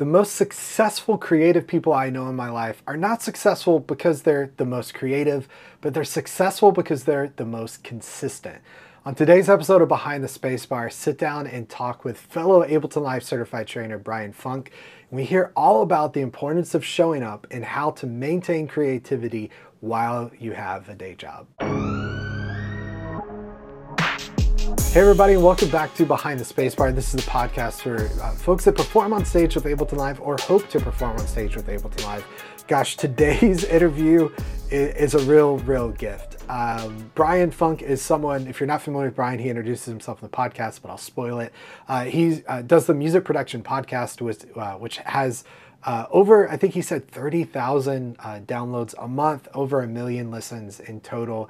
the most successful creative people I know in my life are not successful because they're the most creative, but they're successful because they're the most consistent. On today's episode of Behind the Spacebar, sit down and talk with fellow Ableton Live certified trainer Brian Funk. We hear all about the importance of showing up and how to maintain creativity while you have a day job. Hey everybody, and welcome back to Behind the Spacebar. This is the podcast for uh, folks that perform on stage with Ableton Live or hope to perform on stage with Ableton Live. Gosh, today's interview is, a real, real gift. Um, Brian Funk is someone, if you're not familiar with Brian, he introduces himself in the podcast, but I'll spoil it. Uh, he uh, does the music production podcast, which, uh, which has uh, over, I think he said 30,000 uh, downloads a month, over a million listens in total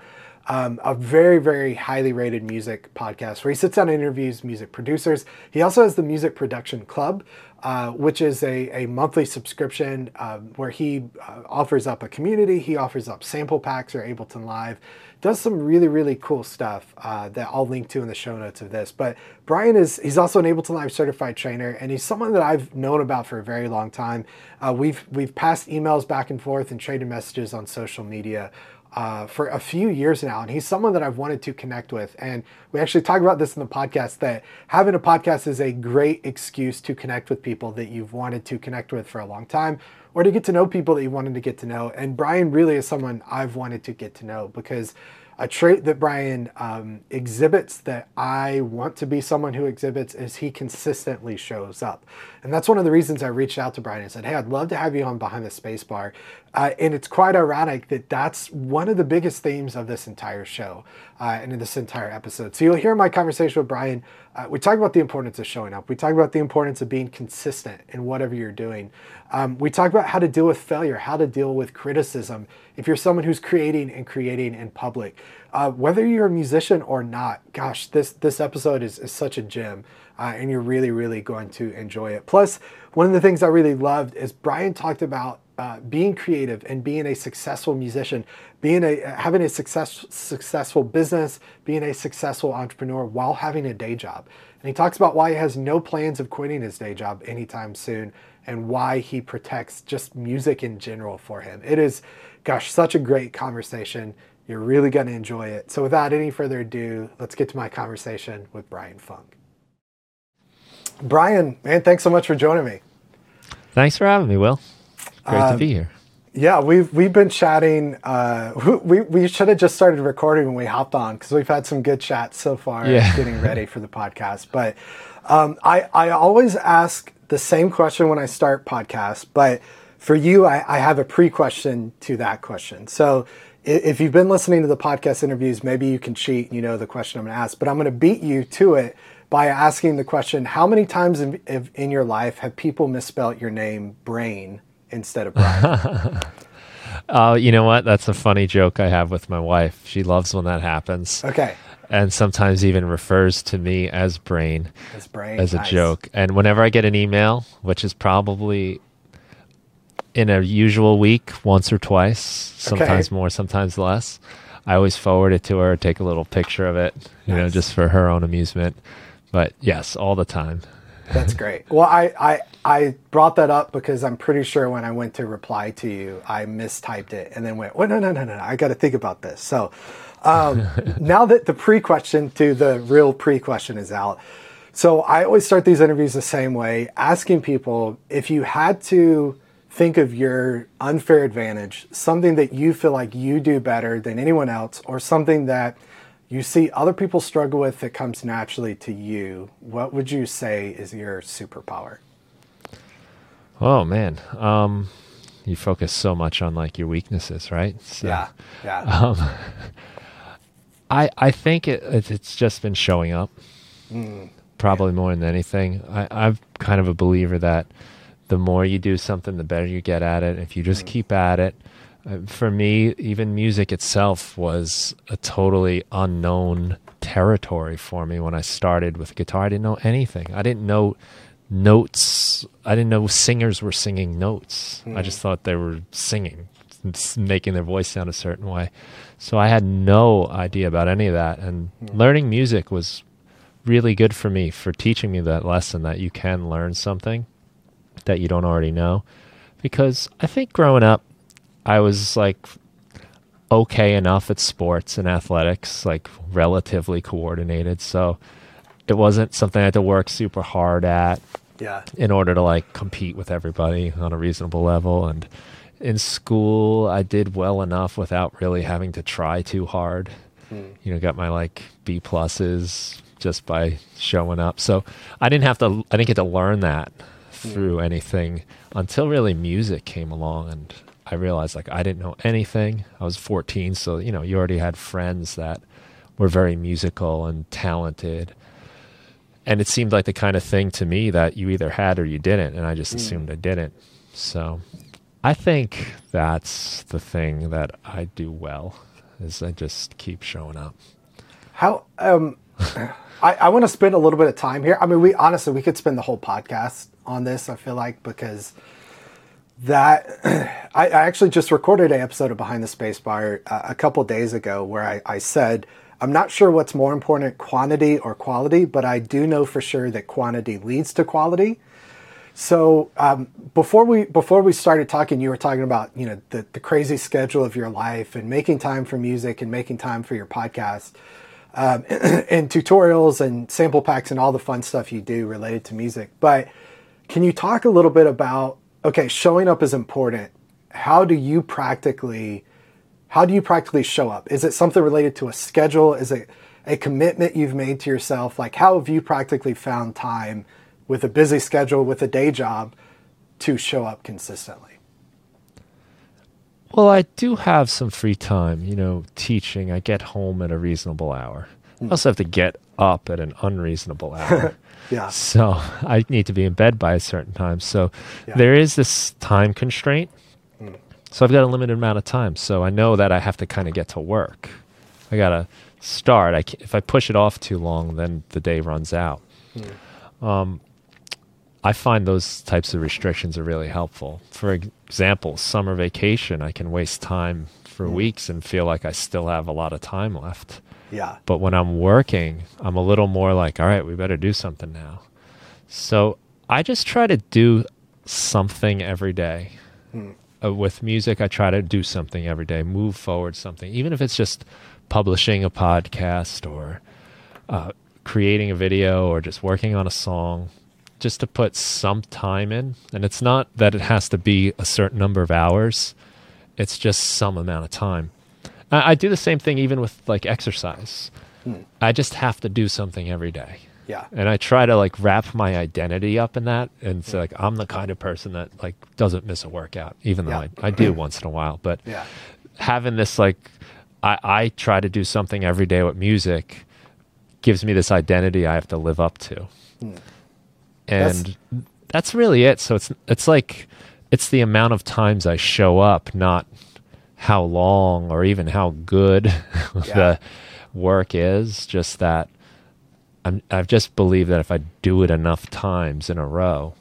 um, a very, very highly rated music podcast where he sits down and interviews music producers. He also has the Music Production Club, uh, which is a, a monthly subscription um, where he uh, offers up a community, he offers up sample packs or Ableton Live, does some really, really cool stuff uh, that I'll link to in the show notes of this. But Brian is, he's also an Ableton Live certified trainer and he's someone that I've known about for a very long time. Uh, we've, we've passed emails back and forth and traded messages on social media uh, for a few years now, and he's someone that I've wanted to connect with. And we actually talk about this in the podcast that having a podcast is a great excuse to connect with people that you've wanted to connect with for a long time, or to get to know people that you wanted to get to know. And Brian really is someone I've wanted to get to know because a trait that Brian um, exhibits that I want to be someone who exhibits is he consistently shows up. And that's one of the reasons I reached out to Brian and said, Hey, I'd love to have you on Behind the Spacebar. Uh, and it's quite ironic that that's one of the biggest themes of this entire show uh, and in this entire episode. So you'll hear my conversation with Brian. Uh, we talk about the importance of showing up. We talk about the importance of being consistent in whatever you're doing. Um, we talk about how to deal with failure, how to deal with criticism. If you're someone who's creating and creating in public, uh, whether you're a musician or not, gosh, this this episode is, is such a gem, uh, and you're really really going to enjoy it. Plus, one of the things I really loved is Brian talked about uh, being creative and being a successful musician, being a having a success, successful business, being a successful entrepreneur while having a day job. And he talks about why he has no plans of quitting his day job anytime soon and why he protects just music in general for him. It is, gosh, such a great conversation. You're really going to enjoy it. So, without any further ado, let's get to my conversation with Brian Funk. Brian, man, thanks so much for joining me. Thanks for having me, Will. Great um, to be here. Yeah, we've we've been chatting. Uh, we we should have just started recording when we hopped on because we've had some good chats so far, yeah. getting ready for the podcast. But um, I I always ask the same question when I start podcasts, but for you, I, I have a pre question to that question. So if you've been listening to the podcast interviews, maybe you can cheat and you know the question I'm going to ask, but I'm going to beat you to it by asking the question How many times in, in your life have people misspelled your name brain instead of Brian? uh, you know what? That's a funny joke I have with my wife. She loves when that happens. Okay. And sometimes even refers to me as brain, as brain, as a nice. joke. And whenever I get an email, which is probably in a usual week, once or twice, sometimes okay. more, sometimes less, I always forward it to her, take a little picture of it, you nice. know, just for her own amusement. But yes, all the time. That's great. Well, I, I I brought that up because I'm pretty sure when I went to reply to you, I mistyped it and then went, well, no, no, no, no, no. I got to think about this. So um, now that the pre question to the real pre question is out, so I always start these interviews the same way, asking people if you had to think of your unfair advantage, something that you feel like you do better than anyone else, or something that you see other people struggle with it that comes naturally to you, what would you say is your superpower? Oh man, um, you focus so much on like your weaknesses, right? So, yeah, yeah. Um, I I think it, it's just been showing up, mm, probably more than anything. I, I'm kind of a believer that the more you do something, the better you get at it. If you just mm. keep at it, uh, for me, even music itself was a totally unknown territory for me when I started with guitar. I didn't know anything. I didn't know notes. I didn't know singers were singing notes. Mm. I just thought they were singing, making their voice sound a certain way. So I had no idea about any of that. And mm. learning music was really good for me for teaching me that lesson that you can learn something that you don't already know. Because I think growing up, I was like okay enough at sports and athletics, like relatively coordinated. So it wasn't something I had to work super hard at Yeah. in order to like compete with everybody on a reasonable level. And in school, I did well enough without really having to try too hard. Hmm. You know, got my like B pluses just by showing up. So I didn't have to, I didn't get to learn that hmm. through anything until really music came along and I realized like I didn't know anything. I was 14, so you know, you already had friends that were very musical and talented. And it seemed like the kind of thing to me that you either had or you didn't, and I just assumed I didn't. So I think that's the thing that I do well is I just keep showing up. How um I, I want to spend a little bit of time here. I mean, we honestly we could spend the whole podcast on this. I feel like because that I, actually just recorded an episode of Behind the Space Bar uh, a couple days ago where I, I said I'm not sure what's more important, quantity or quality, but I do know for sure that quantity leads to quality. So um, before we before we started talking, you were talking about you know the, the crazy schedule of your life and making time for music and making time for your podcast um, and tutorials and sample packs and all the fun stuff you do related to music. But can you talk a little bit about okay, showing up is important. How do you practically how do you practically show up? Is it something related to a schedule? Is it a commitment you've made to yourself? Like how have you practically found time with a busy schedule with a day job to show up consistently? Well, I do have some free time, you know, teaching. I get home at a reasonable hour. I hmm. also have to get up at an unreasonable hour. Yeah. So I need to be in bed by a certain time. So Yeah. there is this time constraint. Hmm. So I've got a limited amount of time. So I know that I have to kind of get to work. I got to start. I if I push it off too long, then the day runs out. Hmm. Um, I find those types of restrictions are really helpful. For example, summer vacation, I can waste time for hmm. weeks and feel like I still have a lot of time left. Yeah. But when I'm working, I'm a little more like, all right, we better do something now. So I just try to do something every day. Uh, with music, I try to do something every day, move forward something, even if it's just publishing a podcast or uh, creating a video or just working on a song, just to put some time in. And it's not that it has to be a certain number of hours, it's just some amount of time. I, I do the same thing even with like exercise. Hmm. I just have to do something every day. Yeah. And I try to like wrap my identity up in that. And say hmm. like, I'm the kind of person that like doesn't miss a workout, even though Yeah. I, I do hmm. once in a while. But Yeah. having this like, I, I try to do something every day with music gives me this identity I have to live up to. And that's, really it. So it's, it's like, it's the amount of times I show up, not how long or even how good Yeah. the work is. Just that I'm, I've just believed that if I do it enough times in a row,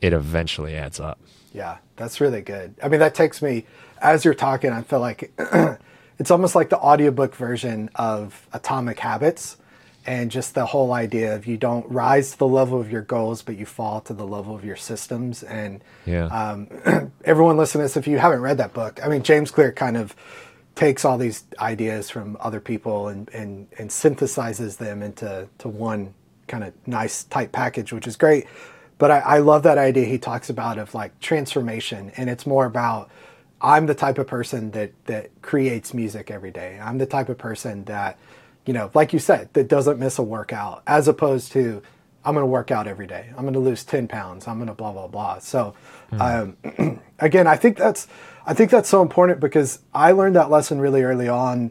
it eventually adds up. Yeah, that's really good. I mean, that takes me as you're talking, I feel like it's almost like the audiobook version of Atomic Habits and just the whole idea of you don't rise to the level of your goals, but you fall to the level of your systems. And Yeah. um, everyone listening to this, if you haven't read that book, I mean, James Clear kind of takes all these ideas from other people and, and, and synthesizes them into to one kind of nice tight package, which is great. But I, I love that idea he talks about of like transformation, and it's more about I'm the type of person that that creates music every day. I'm the type of person that, you know, like you said, that doesn't miss a workout, as opposed to I'm going to work out every day. I'm going to lose 10 pounds. I'm going to blah, blah, blah. So, um, again, I think that's, I think that's so important because I learned that lesson really early on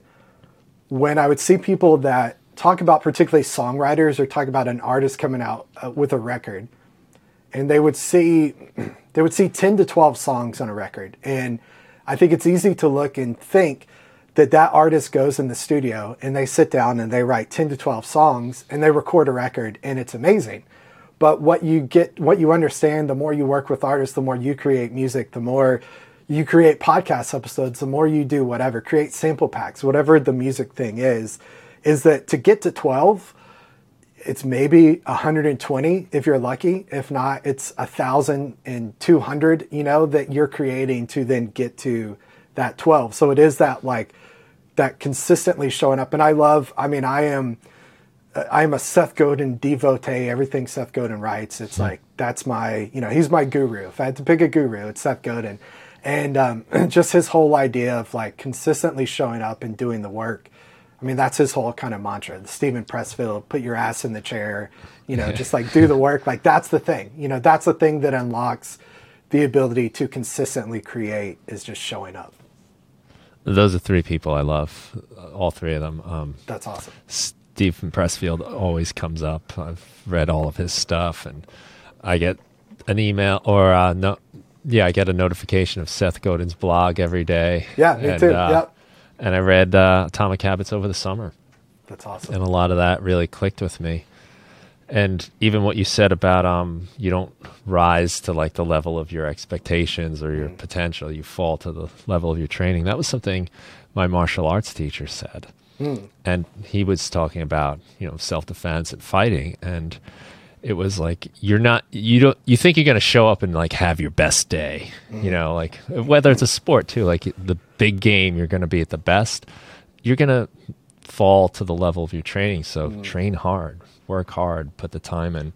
when I would see people that talk about particularly songwriters or talk about an artist coming out uh, with a record and they would see, they would see 10 to 12 songs on a record. And I think it's easy to look and think, that that artist goes in the studio and they sit down and they write 10 to 12 songs and they record a record and it's amazing but what you get what you understand the more you work with artists the more you create music the more you create podcast episodes the more you do whatever create sample packs whatever the music thing is is that to get to 12 it's maybe 120 if you're lucky. If not, it's a thousand and two hundred. You know that you're creating to then get to that 12. So it is that like that consistently showing up. And I love. I mean, I am. I'm a Seth Godin devotee. Everything Seth Godin writes, it's like that's my, you know, he's my guru. If I had to pick a guru, it's Seth Godin, and um, just his whole idea of like consistently showing up and doing the work. I mean, that's his whole kind of mantra. The Steven Pressfield, put your ass in the chair, you know, just like do the work. Like that's the thing, you know, that's the thing that unlocks the ability to consistently create is just showing up. Those are three people I love, all three of them. Um, That's awesome. Steven Pressfield always comes up. I've read all of his stuff, and I get an email or uh, no, yeah, I get a notification of Seth Godin's blog every day. Yeah, me and, too. Uh, yep. And I read uh, Atomic Habits over the summer, That's awesome. and a lot of that really clicked with me. And even what you said about um, you don't rise to like the level of your expectations or your mm-hmm. potential, you fall to the level of your training. That was something my martial arts teacher said. Hmm. And he was talking about you know self defense and fighting, and it was like you're not you don't you think you're going to show up and like have your best day, you mm-hmm. know, like whether it's a sport too, like the big game, you're going to be at the best. You're going to fall to the level of your training, so mm-hmm. train hard, work hard, put the time in.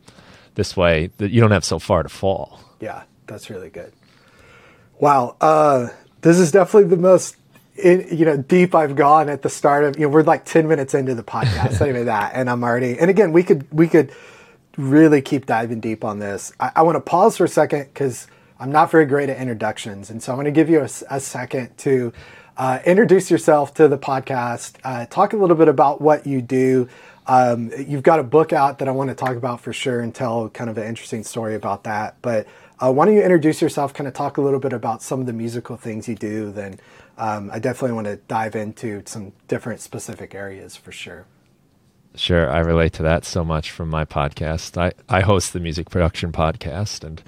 This way, that you don't have so far to fall. Yeah, that's really good. Wow, uh, this is definitely the most in, you know deep I've gone at the start of you know we're like ten minutes into the podcast, even that, and I'm already. And again, we could we could really keep diving deep on this. I, I want to pause for a second because I'm not very great at introductions, and so I'm going to give you a second to uh, introduce yourself to the podcast. Uh, talk a little bit about what you do. Um, you've got a book out that I want to talk about for sure and tell kind of an interesting story about that. But uh, why don't you introduce yourself? Kind of talk a little bit about some of the musical things you do. Then um, I definitely want to dive into some different specific areas for sure. Sure, I relate to that so much from my podcast. I, I host the music production podcast, and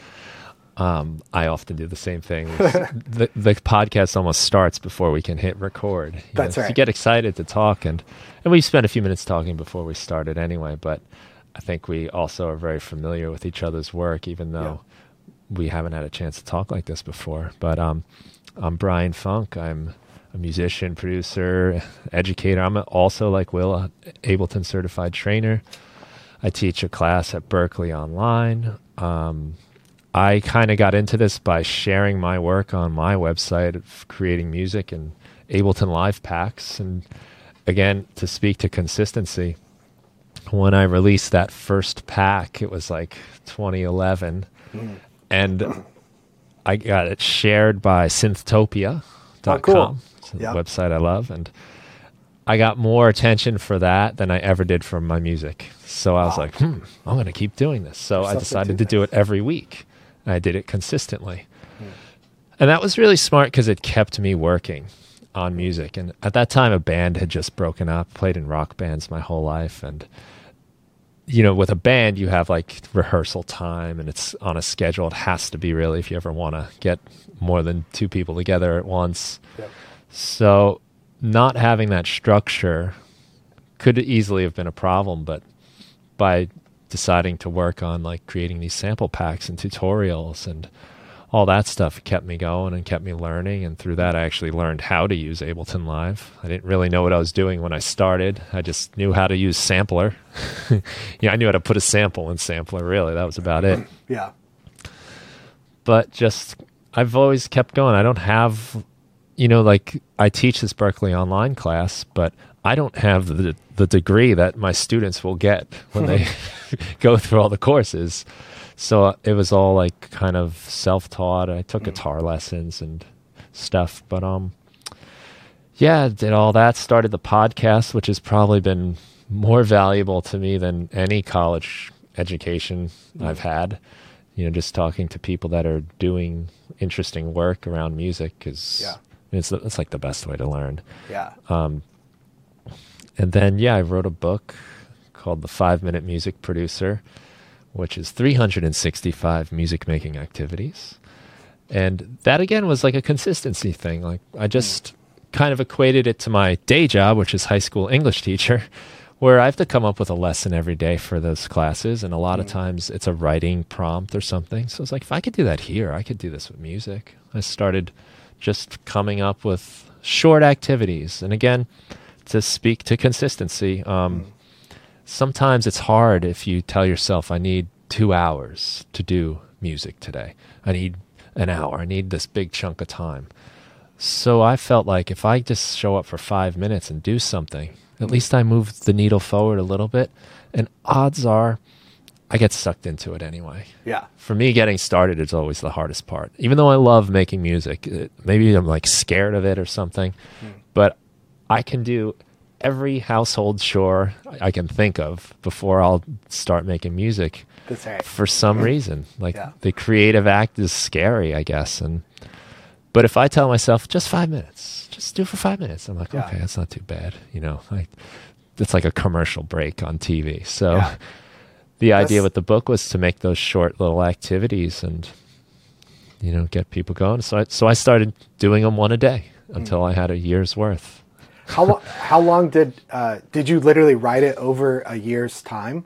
um, I often do the same thing. the, the podcast almost starts before we can hit record. you That's know, right. You get excited to talk, and, and we spent a few minutes talking before we started anyway, but I think we also are very familiar with each other's work, even though we haven't had a chance to talk like this before. But um, I'm Brian Funk. I'm a musician, producer, educator. I'm also, like Will, a Ableton certified trainer. I teach a class at Berklee online. Um, I kind of got into this by sharing my work on my website of creating music and Ableton Live packs. And again, to speak to consistency, when I released that first pack, it was like 2011. And I got it shared by Synthtopia.com. Oh, cool. A website I love. And I got more attention for that than I ever did for my music. So I was Wow. like, hmm, I'm going to keep doing this. So There's I decided to do it every week. I did it consistently. And that was really smart because it kept me working on music. And at that time, a band had just broken up, played in rock bands my whole life. And, you know, with a band, you have like rehearsal time and it's on a schedule. It has to be really if you ever want to get more than two people together at once. So, not having that structure could easily have been a problem, but by deciding to work on like creating these sample packs and tutorials and all that stuff kept me going and kept me learning and through that I actually learned how to use Ableton Live. I didn't really know what I was doing when I started. I just knew how to use sampler. yeah, I knew how to put a sample in sampler really. That was about it Yeah. but just I've always kept going. I don't have, you know, like I teach this Berklee online class, but I don't have the the degree that my students will get when they go through all the courses. So it was all like kind of self taught. I took mm. guitar lessons and stuff, but um, yeah, did all that. Started the podcast, which has probably been more valuable to me than any college education mm. I've had. You know, just talking to people that are doing interesting work around music is yeah. it's it's like the best way to learn. Yeah. Um, And then yeah, I wrote a book called The Five Minute Music Producer, which is 365 music making activities. And that again was like a consistency thing. Like I hmm. just kind of equated it to my day job, which is high school English teacher, where I have to come up with a lesson every day for those classes, and a lot of hmm. times it's a writing prompt or something. So it's like if I could do that here, I could do this with music. I started just coming up with short activities, and again, to speak to consistency. Um, mm. sometimes it's hard if you tell yourself, "I need two hours to do music today. I need an hour. I need this big chunk of time." So I felt like if I just show up for five minutes and do something, at mm-hmm. least I move the needle forward a little bit. And odds are I get sucked into it anyway. Yeah. For me, getting started is always the hardest part. Even though I love making music, it, maybe I'm like scared of it or something, mm. but I can do every household chore I can think of before I'll start making music That's right. for some reason. Like Yeah. the creative act is scary, I guess. And but if I tell myself just five minutes, just do it for five minutes, I'm like, Yeah. okay, that's not too bad. You know, like it's like a commercial break on TV. So Yeah. the idea with the book was to make those short little activities and you know get people going. So I, so I started doing them one a day Hmm. until I had a year's worth. How how long did uh, did you literally write it over a year's time?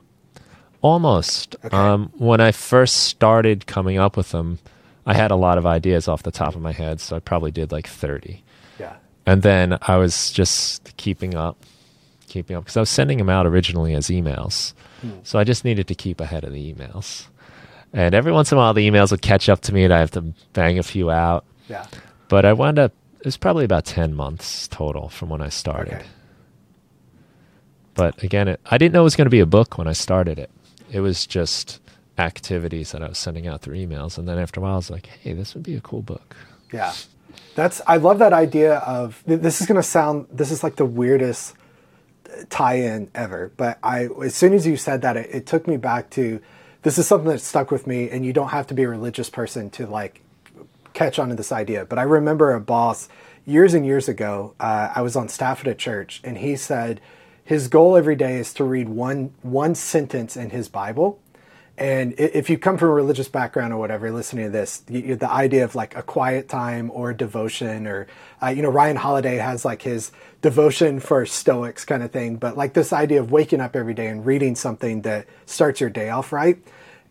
Almost. Okay. Um, when I first started coming up with them, I had a lot of ideas off the top of my head, so I probably did like 30. Yeah. And then I was just keeping up, keeping up, because I was sending them out originally as emails. So I just needed to keep ahead of the emails. And every once in a while, the emails would catch up to me and I have to bang a few out. Yeah. But I wound up, it was probably about 10 months total from when I started. Okay. But again, it, I didn't know it was going to be a book when I started it. It was just activities that I was sending out through emails. And then after a while, I was like, hey, this would be a cool book. Yeah. That's I love that idea of this is going to sound this is like the weirdest uh, tie-in ever, but I as soon as you said that it, it took me back to this is something that stuck with me and you don't have to be a religious person to like catch on to this idea. But I remember a boss years and years ago. Uh, I was on staff at a church, and he said his goal every day is to read one one sentence in his Bible. And if you come from a religious background or whatever, listening to this, the idea of like a quiet time or devotion, or uh, you know, Ryan Holiday has like his devotion for Stoics kind of thing. But like this idea of waking up every day and reading something that starts your day off right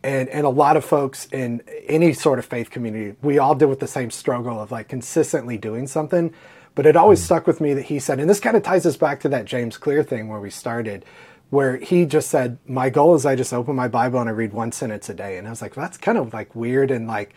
and and a lot of folks in any sort of faith community we all deal with the same struggle of like consistently doing something. But it always mm. stuck with me that he said and this kind of ties us back to that james clear thing where we started where he just said my goal is i just open my bible and i read one sentence a day. And i was like well, that's kind of like weird and like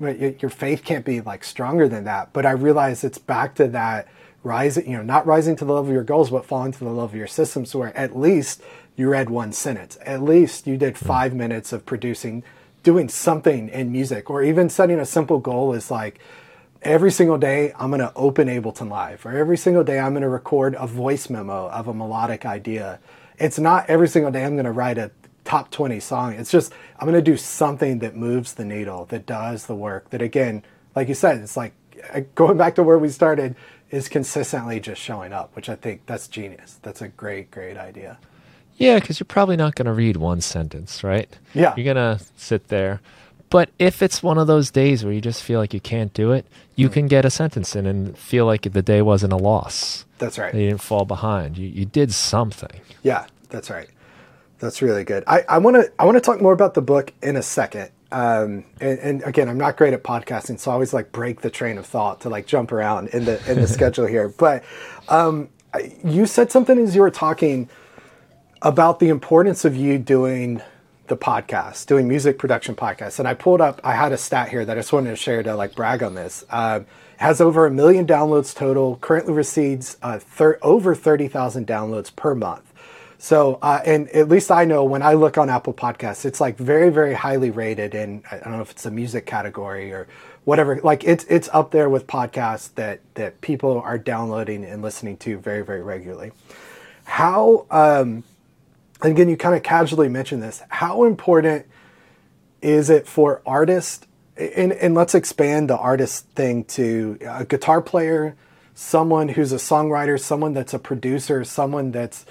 your faith can't be like stronger than that. But i realized it's back to that rising you know not rising to the level of your goals but falling to the level of your systems where at least you read one sentence. At least you did five minutes of producing doing something in music or even setting a simple goal is like every single day i'm going to open ableton live or every single day i'm going to record a voice memo of a melodic idea. It's not every single day i'm going to write a top 20 song. It's just i'm going to do something that moves the needle that does the work that again like you said it's like uh, going back to where we started is consistently just showing up which i think that's genius. That's a great great idea Yeah, because you're probably not going to read one sentence, right? Yeah. You're going to sit there. But if it's one of those days where you just feel like you can't do it, you Hmm. can get a sentence in and feel like the day wasn't a loss. that's right You didn't fall behind. You, you did something. Yeah, that's right. That's really good. I I want to I want to talk more about the book in a second. Um, and, and again, I'm not great at podcasting, so I always like break the train of thought to like jump around in the in the schedule here. But um, you said something as you were talking about the importance of you doing the podcast, doing music production podcasts. And I pulled up, I had a stat here that I just wanted to share to like brag on this. Uh, has over a million downloads total, currently receives uh, thir- over 30,000 downloads per month. So, uh, and at least I know when I look on Apple Podcasts, it's like very, very highly rated. And I don't know if it's a music category or whatever. Like it's it's up there with podcasts that that people are downloading and listening to very, very regularly. How um, and again, you kind of casually mentioned this. How important is it for artists? And, and let's expand the artist thing to a guitar player, someone who's a songwriter, someone that's a producer, someone that's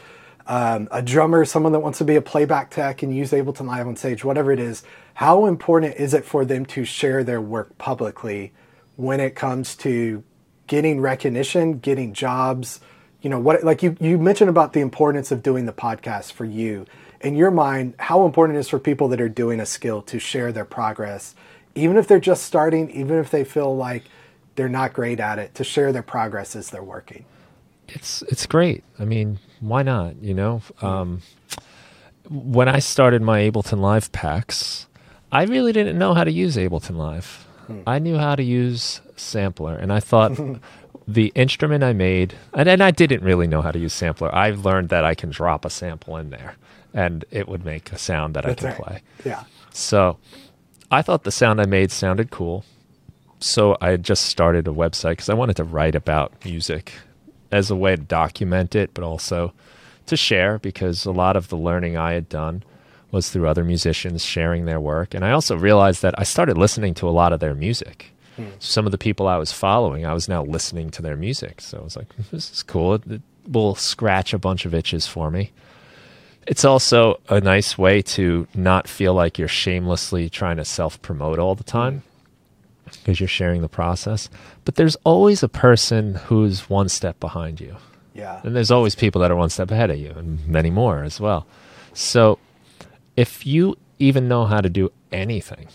um, a drummer, someone that wants to be a playback tech and use Ableton Live on stage, whatever it is. How important is it for them to share their work publicly when it comes to getting recognition, getting jobs, you know what like you you mentioned about the importance of doing the podcast for you. In your mind how important it is for people that are doing a skill to share their progress even if they're just starting even if they feel like they're not great at it to share their progress as they're working? It's it's great. I mean why not you know? Um, when i started my ableton live packs i really didn't know how to use ableton live. Hmm. i knew how to use sampler and i thought the instrument I made, and, and I didn't really know how to use sampler. I learned that I can drop a sample in there and it would make a sound that That's I can right. play. Yeah. So I thought the sound I made sounded cool. So I just started a website because I wanted to write about music as a way to document it, but also to share because a lot of the learning I had done was through other musicians sharing their work. And I also realized that I started listening to a lot of their music. Hmm. Some of the people I was following, I was now listening to their music. So I was like, this is cool. It, it will scratch a bunch of itches for me. It's also a nice way to not feel like you're shamelessly trying to self promote all the time because hmm. you're sharing the process. But there's always a person who's one step behind you. Yeah. And there's always people that are one step ahead of you and many more as well. So if you even know how to do anything,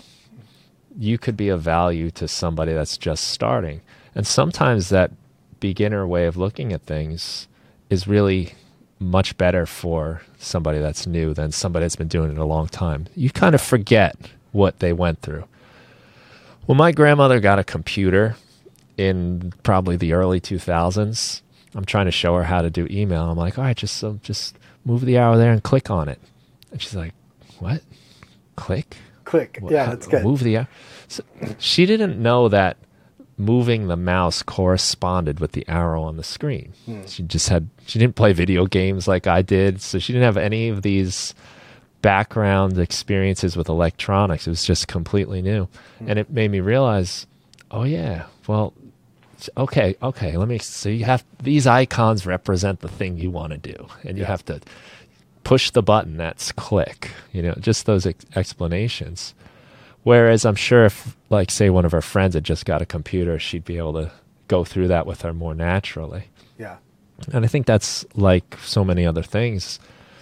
you could be of value to somebody that's just starting. And sometimes that beginner way of looking at things is really much better for somebody that's new than somebody that's been doing it a long time. You kind of forget what they went through. Well, my grandmother got a computer in probably the early 2000s. I'm trying to show her how to do email. I'm like, all right, just just move the arrow there and click on it. And she's like, what? Click? Click. yeah, that's good. Move the. So she didn't know that moving the mouse corresponded with the arrow on the screen. Hmm. She just had. She didn't play video games like I did, so she didn't have any of these background experiences with electronics. It was just completely new, hmm. and it made me realize, oh yeah, well, okay, okay. Let me. So you have these icons represent the thing you want to do, and you yeah. have to push the button that's click you know just those ex- explanations. Whereas i'm sure if like say one of our friends had just got a computer she'd be able to go through that with her more naturally. Yeah. And i think that's like so many other things.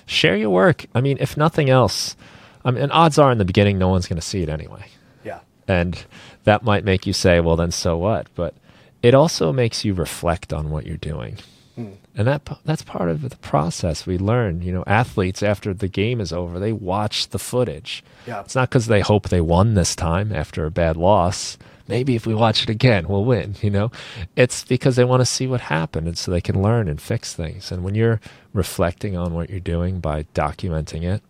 Share your work. I mean if nothing else I mean, and odds are in the beginning no one's going to see it anyway. Yeah. And that might make you say well then so what? But it also makes you reflect on what you're doing. And that that's part of the process. We learn, you know, athletes after the game is over, they watch the footage. Yeah. It's not because they hope they won this time after a bad loss. Maybe if we watch it again, we'll win, you know? It's because they want to see what happened and so they can learn and fix things. And when you're reflecting on what you're doing by documenting it,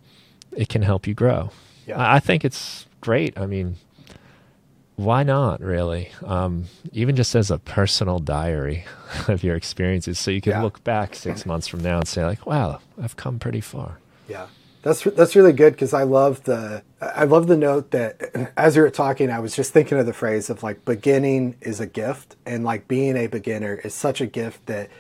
it can help you grow. Yeah. I, I think it's great. I mean, why not really? Um, even just as a personal diary of your experiences so you can yeah. look back six months from now and say like wow i've come pretty far. Yeah. That's that's really good because i love the i love the note that as you were talking i was just thinking of the phrase of like beginning is a gift and like being a beginner is such a gift that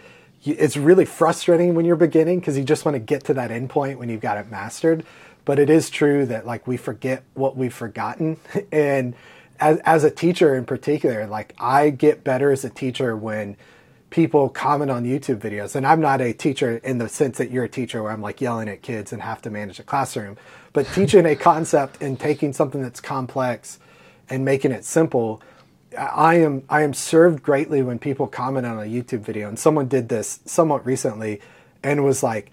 it's really frustrating when you're beginning because you just want to get to that end point when you've got it mastered. But it is true that like we forget what we've forgotten. And as, as a teacher in particular, like I get better as a teacher when people comment on YouTube videos. And I'm not a teacher in the sense that you're a teacher where I'm like yelling at kids and have to manage a classroom, but teaching a concept and taking something that's complex and making it simple. I am I am served greatly when people comment on a YouTube video. And someone did this somewhat recently and was like,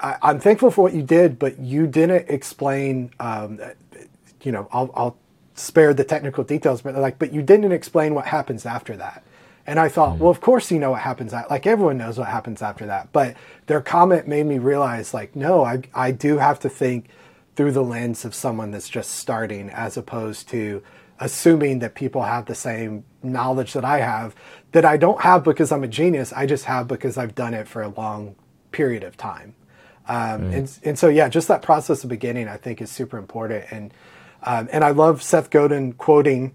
I, am thankful for what you did, but you didn't explain. Um, you know, I'll, I'll spared the technical details, but like, but you didn't explain what happens after that. And I thought, mm. well, of course you know what happens. At, like everyone knows what happens after that. But their comment made me realize, like, no, I I do have to think through the lens of someone that's just starting, as opposed to assuming that people have the same knowledge that I have, that I don't have because I'm a genius. I just have because I've done it for a long period of time. Um, mm. and, and so, yeah, just that process of beginning, I think, is super important. And um, and I love Seth Godin quoting,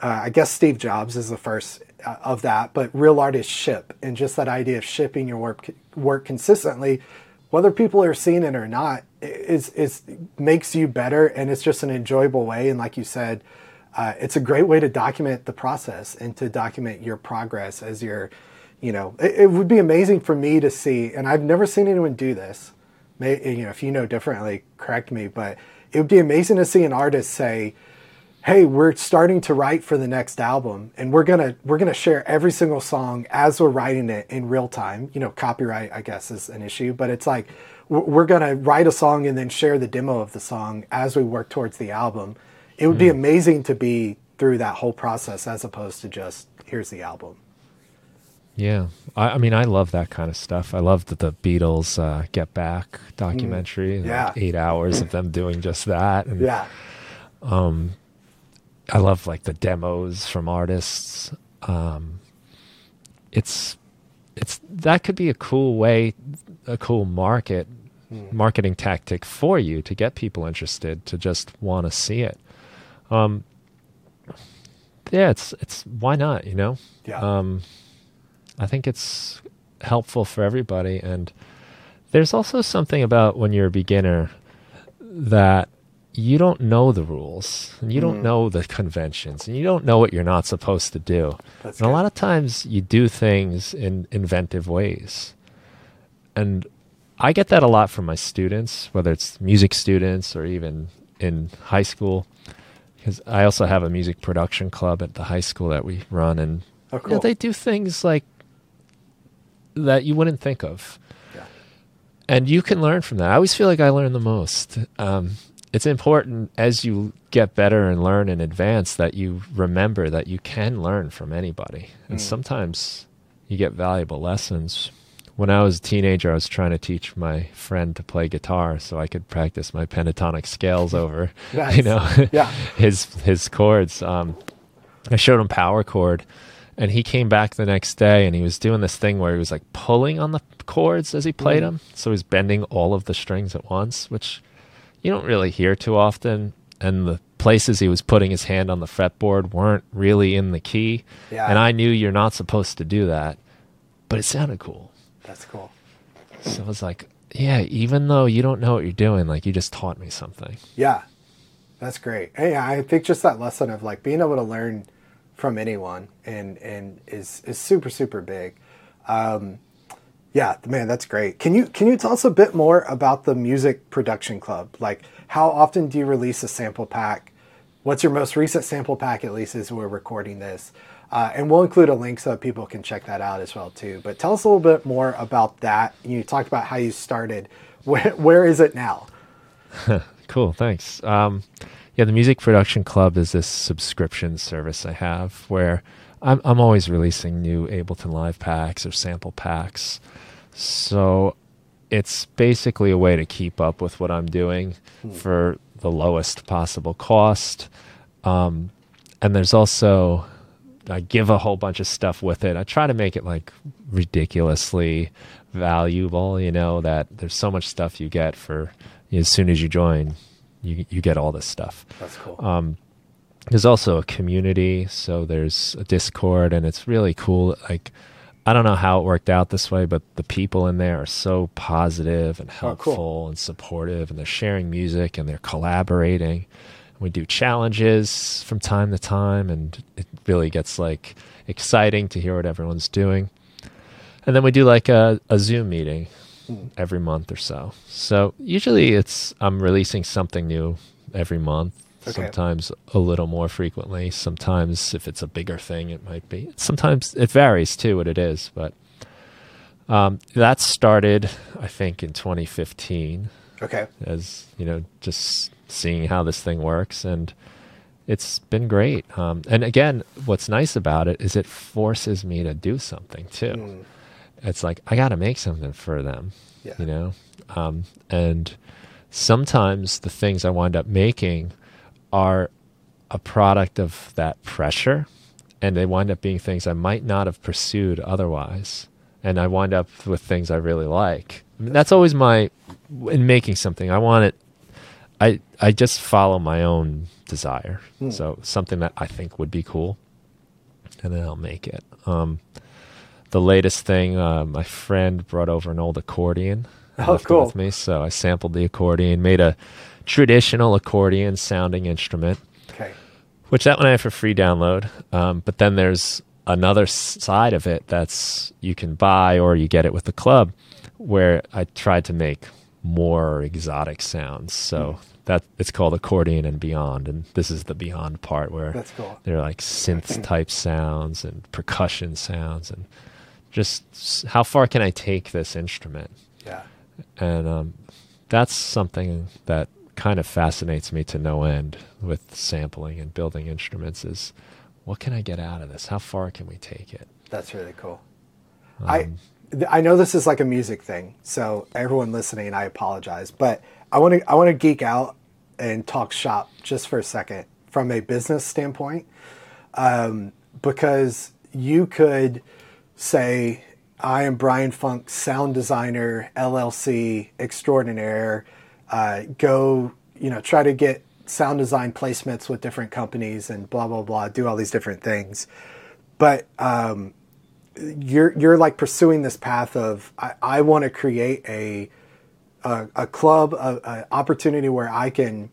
uh, I guess Steve Jobs is the first uh, of that, but real artists ship, and just that idea of shipping your work work consistently, whether people are seeing it or not, is is makes you better, and it's just an enjoyable way. And like you said, uh, it's a great way to document the process and to document your progress as you're you know, it, it would be amazing for me to see, and I've never seen anyone do this. May, you know, if you know differently, correct me, but it would be amazing to see an artist say, hey we're starting to write for the next album and we're gonna we're gonna share every single song as we're writing it in real time you know copyright i guess is an issue but it's like we're gonna write a song and then share the demo of the song as we work towards the album it would mm. be hmm. amazing to be through that whole process as opposed to just here's the album yeah, I, I, mean, I love that kind of stuff. I love the, the Beatles uh, Get Back documentary. Mm, yeah, like eight hours of them doing just that. And, yeah, um, I love like the demos from artists. Um, it's it's that could be a cool way, a cool market mm. marketing tactic for you to get people interested to just want to see it. Um, yeah, it's it's why not, you know? Yeah. Um, I think it's helpful for everybody, and there's also something about when you're a beginner that you don't know the rules and you mm. don't know the conventions and you don't know what you're not supposed to do. That's and good. a lot of times you do things in inventive ways. And I get that a lot from my students, whether it's music students or even in high school. Because I also have a music production club at the high school that we run, and oh, cool. you know, they do things like that you wouldn't think of. Yeah. And you can learn from that. I always feel like I learn the most. Um, it's important as you get better and learn in advance that you remember that you can learn from anybody. And mm. sometimes you get valuable lessons. When I was a teenager, I was trying to teach my friend to play guitar so I could practice my pentatonic scales over, nice. you know, yeah. his his chords. Um, I showed him power chord, and he came back the next day and he was doing this thing where he was like pulling on the chords as he played mm. them. So he's bending all of the strings at once, which you don't really hear too often. And the places he was putting his hand on the fretboard weren't really in the key. Yeah. And I knew you're not supposed to do that, but it sounded cool. That's cool. So I was like, yeah, even though you don't know what you're doing, like you just taught me something. Yeah. That's great. Hey, I think just that lesson of like being able to learn from anyone and and is is super super big. Um, yeah, man, that's great. Can you can you tell us a bit more about the music production club? Like, how often do you release a sample pack? What's your most recent sample pack? At least as we're recording this, uh, and we'll include a link so people can check that out as well too. But tell us a little bit more about that. You talked about how you started. Where where is it now? cool, thanks. Um, yeah, the music production club is this subscription service I have where I'm I'm always releasing new Ableton Live packs or sample packs. So it's basically a way to keep up with what I'm doing hmm. for the lowest possible cost. Um, and there's also, I give a whole bunch of stuff with it. I try to make it like ridiculously valuable, you know, that there's so much stuff you get for as soon as you join, you, you get all this stuff. That's cool. Um, there's also a community, so there's a Discord, and it's really cool. Like, I don't know how it worked out this way, but the people in there are so positive and helpful oh, cool. and supportive, and they're sharing music and they're collaborating. We do challenges from time to time, and it really gets like exciting to hear what everyone's doing. And then we do like a, a Zoom meeting. Every month or so. So usually it's I'm releasing something new every month Okay. Sometimes a little more frequently. Sometimes, if it's a bigger thing, it might be. Sometimes it varies too what it is. But um, that started, I think, in 2015. Okay. As you know, just seeing how this thing works, and it's been great. Um, and again, what's nice about it is it forces me to do something too. Mm. It's like I got to make something for them. Yeah. You know, um, and sometimes the things I wind up making are a product of that pressure and they wind up being things I might not have pursued otherwise. And I wind up with things I really like. I mean, that's always my in making something. I want it. I I just follow my own desire. Hmm. So something that I think would be cool, and then I'll make it. Um, the latest thing, uh, my friend brought over an old accordion. Oh, cool! With me, so I sampled the accordion, made a traditional accordion sounding instrument. Okay. Which that one I have for free download. Um, but then there's another side of it that's you can buy or you get it with the club where I tried to make more exotic sounds. So mm. that it's called accordion and beyond, and this is the beyond part where that's cool. They're like synth type sounds and percussion sounds, and just how far can I take this instrument? Yeah, and um, that's something that kind of fascinates me to no end with sampling and building instruments. Is what can I get out of this? How far can we take it? That's really cool. Um, I I know this is like a music thing, so everyone listening, I apologize, but I want to I want to geek out and talk shop just for a second from a business standpoint, um, because you could say I am Brian Funk, sound designer, LLC extraordinaire. Uh, go, you know, try to get sound design placements with different companies and blah blah blah. Do all these different things, but um, you're you're like pursuing this path of I, I want to create a a, a club, a, a, opportunity where I can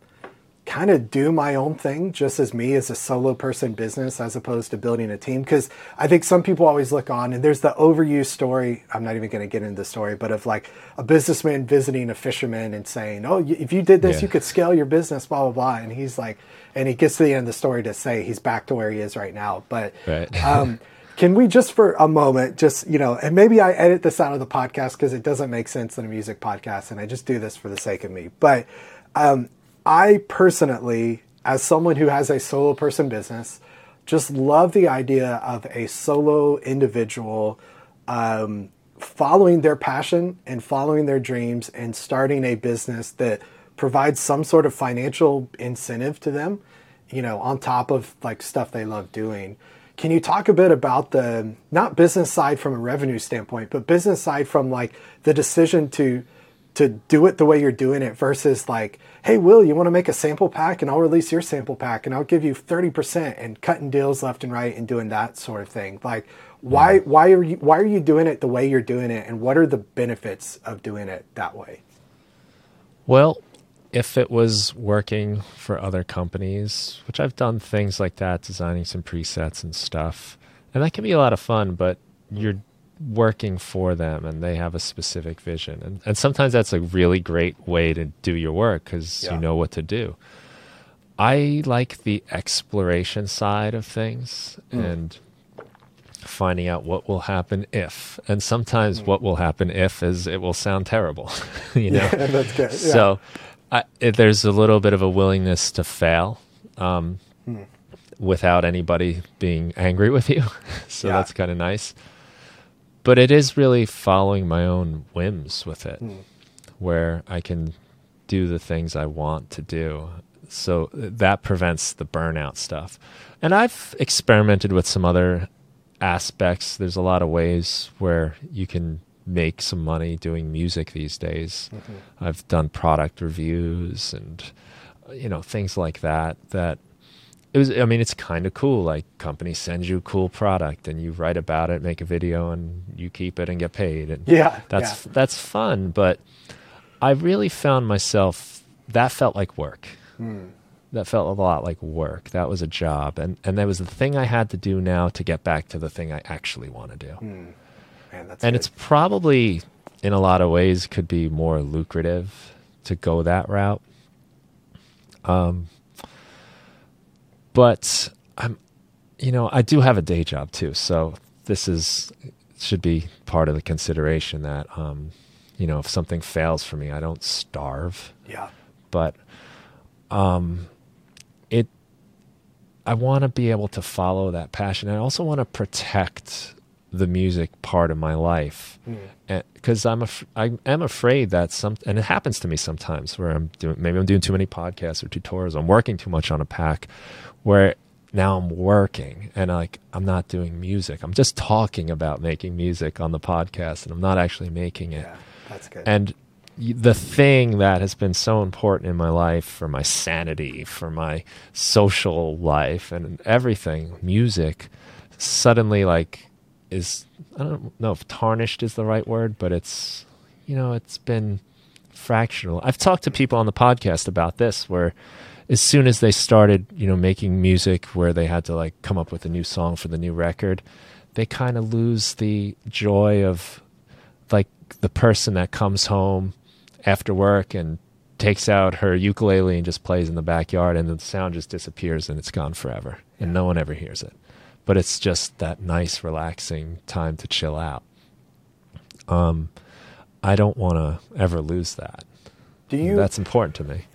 kind of do my own thing, just as me as a solo person business, as opposed to building a team. Because I think some people always look on, and there's the overused story. I'm not even going to get into the story, but of like a businessman visiting a fisherman and saying, "Oh, if you did this, yeah. you could scale your business." Blah blah blah. And he's like, and he gets to the end of the story to say he's back to where he is right now. But right. um, can we just for a moment, just, you know, and maybe I edit this out of the podcast because it doesn't make sense in a music podcast and I just do this for the sake of me. But um, I personally, as someone who has a solo person business, just love the idea of a solo individual um, following their passion and following their dreams and starting a business that provides some sort of financial incentive to them, you know, on top of like stuff they love doing. Can you talk a bit about the not business side from a revenue standpoint, but business side from like the decision to to do it the way you're doing it versus like, hey, Will, you want to make a sample pack and I'll release your sample pack and I'll give you 30% and cutting deals left and right and doing that sort of thing. Like why why are you why are you doing it the way you're doing it and what are the benefits of doing it that way? Well, if it was working for other companies, which I've done things like that, designing some presets and stuff, and that can be a lot of fun, but you're working for them and they have a specific vision. And, and sometimes that's a really great way to do your work because yeah. you know what to do. I like the exploration side of things mm. and finding out what will happen if. And sometimes mm. what will happen if is it will sound terrible, you know? Yeah, that's good. Yeah. So I, it, there's a little bit of a willingness to fail um, hmm. without anybody being angry with you. so yeah. that's kind of nice. But it is really following my own whims with it, hmm. where I can do the things I want to do. So that prevents the burnout stuff. And I've experimented with some other aspects. There's a lot of ways where you can make some money doing music these days. Mm-hmm. I've done product reviews and you know things like that that it was I mean it's kind of cool like company sends you a cool product and you write about it, make a video and you keep it and get paid and yeah that's yeah. that's fun but I really found myself that felt like work. Mm. That felt a lot like work. That was a job and and that was the thing I had to do now to get back to the thing I actually want to do. Mm. Man, and good. it's probably in a lot of ways could be more lucrative to go that route. Um, but I'm, you know, I do have a day job too, so this is should be part of the consideration that, um, you know, if something fails for me, I don't starve. Yeah. But, um, it, I want to be able to follow that passion. I also want to protect the music part of my life because mm. I'm af- I am afraid that some and it happens to me sometimes where I'm doing maybe I'm doing too many podcasts or tutorials I'm working too much on a pack where now I'm working and like I'm not doing music. I'm just talking about making music on the podcast and I'm not actually making it. Yeah, that's good. And the thing that has been so important in my life for my sanity for my social life and everything music suddenly like is I don't know if tarnished is the right word, but it's you know it's been fractional. I've talked to people on the podcast about this where as soon as they started, you know, making music where they had to like come up with a new song for the new record, they kind of lose the joy of like the person that comes home after work and takes out her ukulele and just plays in the backyard and the sound just disappears and it's gone forever and no one ever hears it. But it's just that nice relaxing time to chill out. Um I don't want to ever lose that. Do you? That's important to me.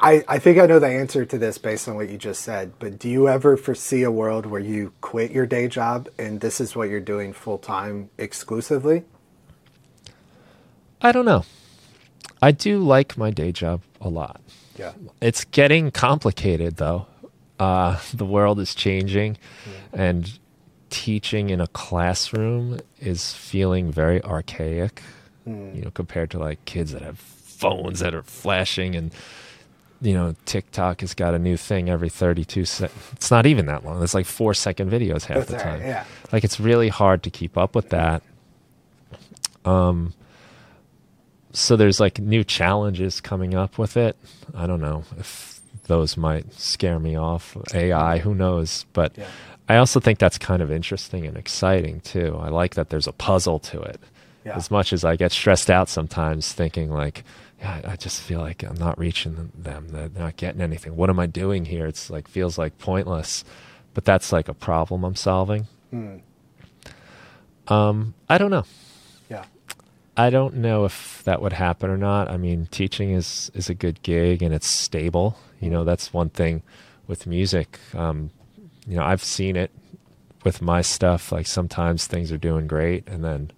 I, I think I know the answer to this based on what you just said, but do you ever foresee a world where you quit your day job and this is what you're doing full time exclusively? I don't know. I do like my day job a lot. Yeah. It's getting complicated though. Uh, the world is changing and teaching in a classroom is feeling very archaic, you know, compared to like kids that have phones that are flashing and you know, TikTok has got a new thing every 32 sec- It's not even that long. It's like 4 second videos half That's the time. right, yeah. Like it's really hard to keep up with that. Um so there's like new challenges coming up with it. I don't know if those might scare me off. AI, who knows? But Yeah. I also think that's kind of interesting and exciting too. I like that there's a puzzle to it. Yeah. As much as I get stressed out sometimes thinking like, yeah, I just feel like I'm not reaching them. They're not getting anything. What am I doing here? It's like feels like pointless. But that's like a problem I'm solving. Hmm. Um, I don't know. Yeah. I don't know if that would happen or not. I mean, teaching is is a good gig and it's stable. You know, that's one thing with music. Um, you know, I've seen it with my stuff. Like sometimes things are doing great, and then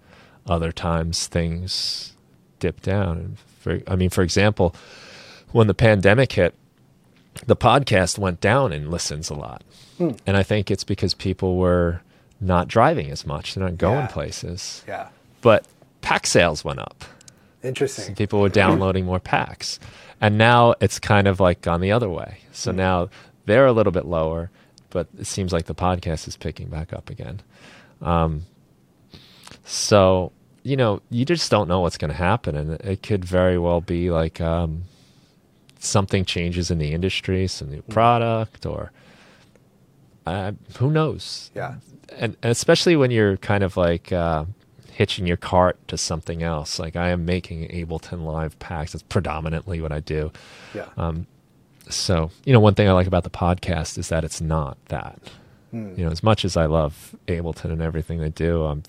other times things dip down. And for, I mean, for example, when the pandemic hit, the podcast went down in listens a lot, Hmm. and I think it's because people were not driving as much. They're not going Yeah. places Yeah. but pack sales went up. Interesting. People were downloading more packs. And now it's kind of like gone the other way. So now they're a little bit lower, but it seems like the podcast is picking back up again. Um, so, you know, you just don't know what's going to happen. And it could very well be like um, something changes in the industry, some new product, or uh, who knows? Yeah. and, and especially when you're kind of like uh, hitching your cart to something else. Like I am making Ableton Live packs. That's predominantly what I do. Yeah. Um, so you know, one thing I like about the podcast is that it's not that. Hmm. You know, as much as I love Ableton and everything they do, I'm,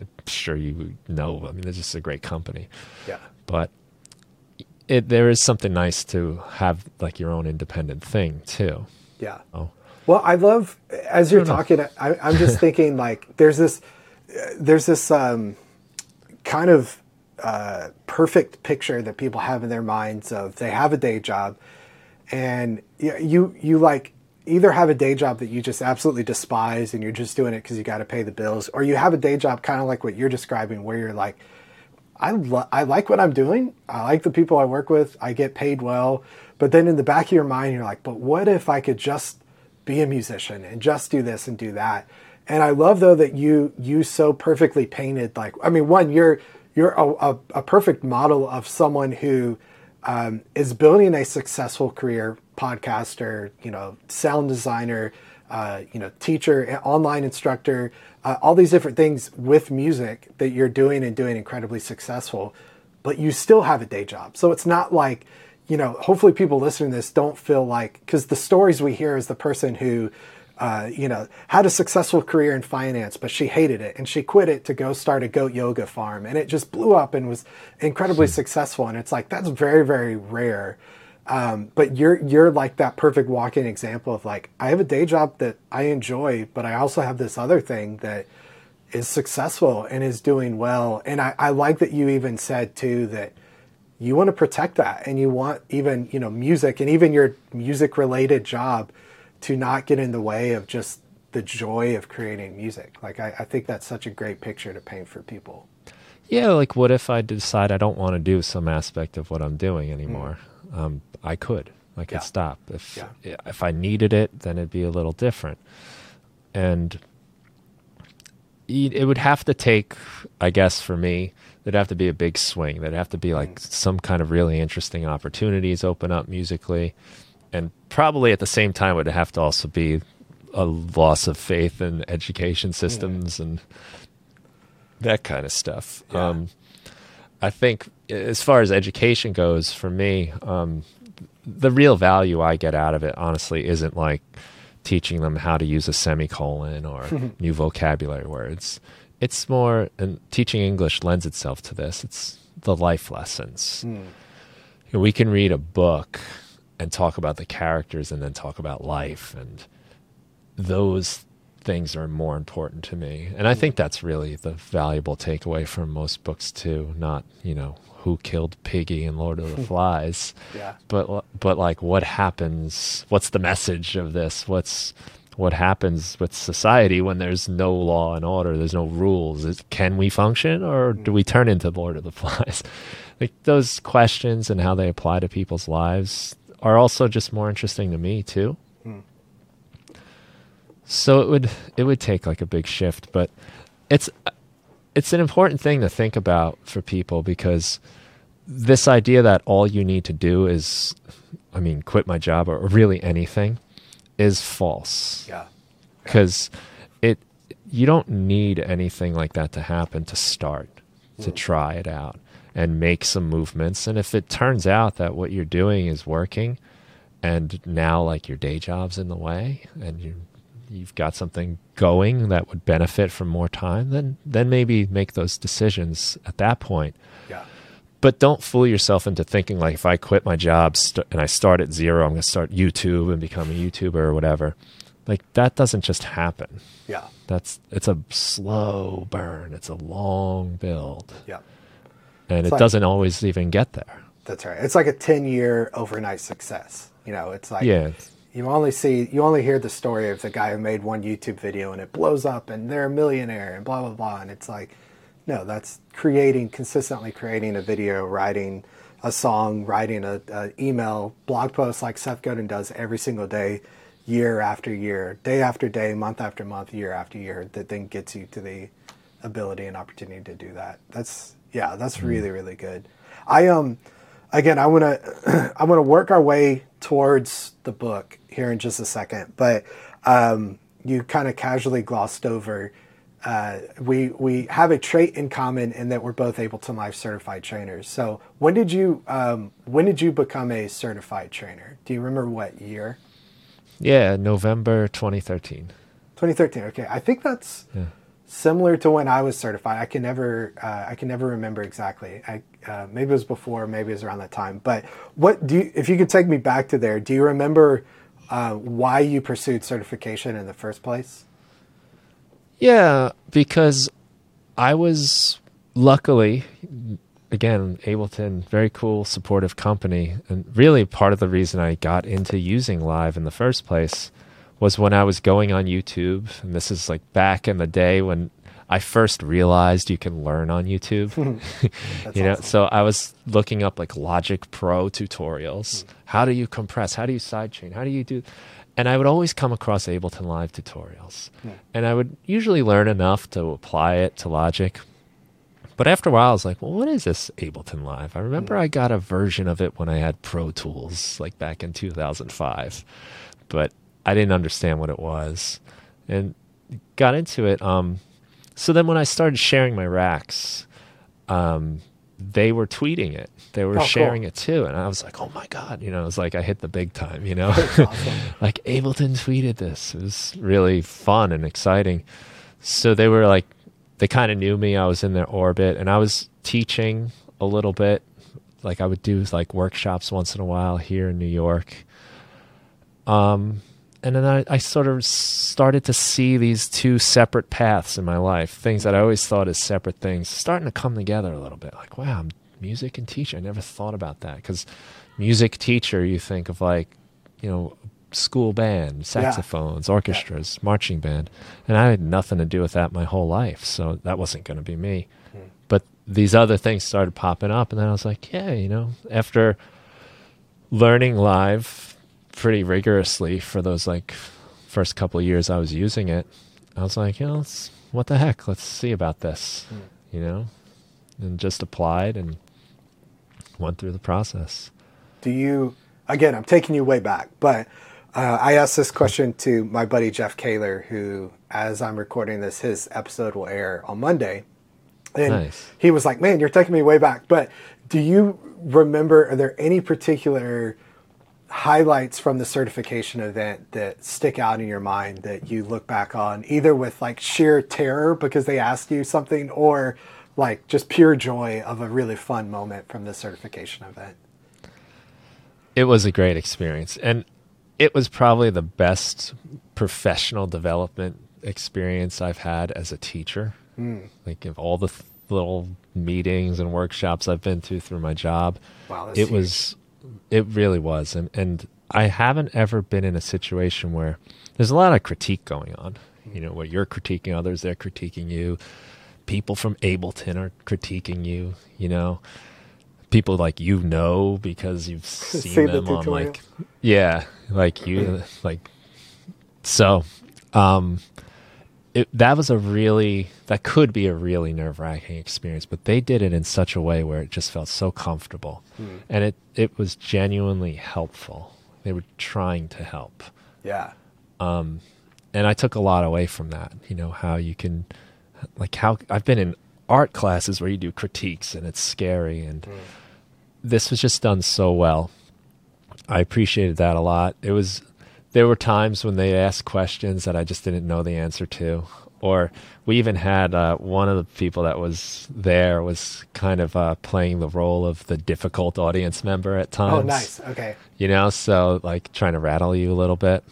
I'm sure you know. I mean, they're just a great company. Yeah. But it, there is something nice to have like your own independent thing too. Yeah. Oh, Well, I love as you're talking. I, I'm just thinking like there's this, there's this um, kind of uh, perfect picture that people have in their minds of they have a day job, and y- you you like either have a day job that you just absolutely despise and you're just doing it because you got to pay the bills, or you have a day job kind of like what you're describing where you're like, I, lo- I like what I'm doing. I like the people I work with. I get paid well. But then in the back of your mind, you're like, but what if I could just be a musician and just do this and do that? And I love though that you you so perfectly painted like I mean one you're you're a, a, a perfect model of someone who um, is building a successful career podcaster you know sound designer uh, you know teacher online instructor uh, all these different things with music that you're doing and doing incredibly successful but you still have a day job so it's not like you know hopefully people listening to this don't feel like because the stories we hear is the person who uh, you know, had a successful career in finance, but she hated it and she quit it to go start a goat yoga farm. And it just blew up and was incredibly successful. And it's like, that's very, very rare. Um, but you're, you're like that perfect walking example of like, I have a day job that I enjoy, but I also have this other thing that is successful and is doing well. And I, I like that you even said too that you want to protect that and you want even, you know, music and even your music related job to not get in the way of just the joy of creating music. Like I, I think that's such a great picture to paint for people. Yeah, like what if I decide I don't want to do some aspect of what I'm doing anymore? Um, I could. I could Yeah. stop. If Yeah. if I needed it, then it'd be a little different. And it would have to take, I guess, for me, there'd have to be a big swing. There'd have to be like some kind of really interesting opportunities open up musically, and probably at the same time would have to also be a loss of faith in education systems yeah. and that kind of stuff. Um, I think as far as education goes, for me, um, the real value I get out of it, honestly, isn't like teaching them how to use a semicolon or new vocabulary words. It's more, and teaching English lends itself to this. It's the life lessons. Mm. We can read a book and talk about the characters and then talk about life and those things are more important to me. And I think that's really the valuable takeaway from most books too, not, you know, who killed Piggy in Lord of the Flies. yeah. But but like what happens what's the message of this? What's what happens with society when there's no law and order, there's no rules? Is, can we function or mm-hmm. do we turn into Lord of the Flies? like those questions and how they apply to people's lives are also just more interesting to me too. So it would it would take like a big shift, but it's it's an important thing to think about for people because this idea that all you need to do is I mean quit my job or really anything is false. Yeah. Cuz it you don't need anything like that to happen to start to mm. try it out and make some movements and if it turns out that what you're doing is working and now like your day job's in the way and you you've got something going that would benefit from more time, then then maybe make those decisions at that point. Yeah. But don't fool yourself into thinking like if I quit my job st- and I start at zero, I'm going to start YouTube and become a YouTuber or whatever. Like that doesn't just happen. Yeah. That's it's a slow burn. It's a long build. Yeah. And it's it like, doesn't always even get there. That's right. It's like a 10 year overnight success. You know, it's like yeah you only see you only hear the story of the guy who made one YouTube video and it blows up and they're a millionaire and blah blah blah. And it's like no that's creating consistently creating a video writing a song writing a, a email blog post like Seth Godin does every single day year after year day after day month after month year after year that then gets you to the ability and opportunity to do that. That's yeah that's mm-hmm. really really good. I um again I want to I want to work our way towards the book here in just a second, but um, you kind of casually glossed over. Uh, we we have a trait in common in that we're both Ableton Live certified trainers. So when did you um, when did you become a certified trainer? Do you remember what year? Yeah, November 2013. 2013. Okay, I think that's yeah. similar to when I was certified. I can never uh, I can never remember exactly. I, uh, maybe it was before, maybe it was around that time. But what do you, if you could take me back to there? Do you remember uh, why you pursued certification in the first place? Yeah, because I was luckily, again, Ableton, very cool, supportive company. And really, part of the reason I got into using Live in the first place was when I was going on YouTube. And this is like back in the day when I first realized you can learn on YouTube. you know, awesome. so I was looking up like Logic Pro tutorials. Mm. How do you compress? How do you sidechain? How do you do? And I would always come across Ableton Live tutorials, and I would usually learn enough to apply it to Logic. But after a while, I was like, well, what is this Ableton Live? I remember mm. I got a version of it when I had Pro Tools, like back in 2005, but I didn't understand what it was, and got into it. Um, so then when I started sharing my racks, um, they were tweeting it. They were oh, sharing cool. it too. And I was like, oh my God, you know, it was like I hit the big time, you know? Awesome. like Ableton tweeted this. It was really fun and exciting. So they were like, they kind of knew me. I was in their orbit and I was teaching a little bit. Like I would do like workshops once in a while here in New York. Um, and then I, I, sort of started to see these two separate paths in my life, things that I always thought as separate things, starting to come together a little bit. Like, wow, music and teacher. I never thought about that because music teacher, you think of like, you know, school band, saxophones, yeah. orchestras, yeah. marching band, and I had nothing to do with that my whole life, so that wasn't going to be me. Hmm. But these other things started popping up, and then I was like, yeah, you know, after learning live pretty rigorously for those like first couple of years I was using it. I was like, you know, what the heck? Let's see about this, Mm. you know, and just applied and went through the process. Do you, again, I'm taking you way back, but uh, I asked this question to my buddy Jeff Kaler, who, as I'm recording this, his episode will air on Monday. And Nice. he was like, man, you're taking me way back. But do you remember, are there any particular highlights from the certification event that stick out in your mind that you look back on, either with like sheer terror because they asked you something or like just pure joy of a really fun moment from the certification event? it was a great experience and it was probably the best professional development experience i've had as a teacher hmm. like of all the th- little meetings and workshops i've been to through my job Wow, it huge. was it really was. And and i haven't ever been in a situation where there's a lot of critique going on. You know where you're critiquing others they're critiquing you. People from ableton are critiquing you you know. People like you know because you've seen See the them on like yeah like you like so um it, that was a really that could be a really nerve-wracking experience but they did it in such a way where it just felt so comfortable hmm. and it it was genuinely helpful they were trying to help Yeah. Um, and I took a lot away from that. You know how you can, like how I've been in art classes where you do critiques and it's scary, and hmm. this was just done so well. I appreciated that a lot. It was there were times when they asked questions that I just didn't know the answer to, or we even had uh, one of the people that was there was kind of uh, playing the role of the difficult audience member at times Oh, nice. Okay. you know so like trying to rattle you a little bit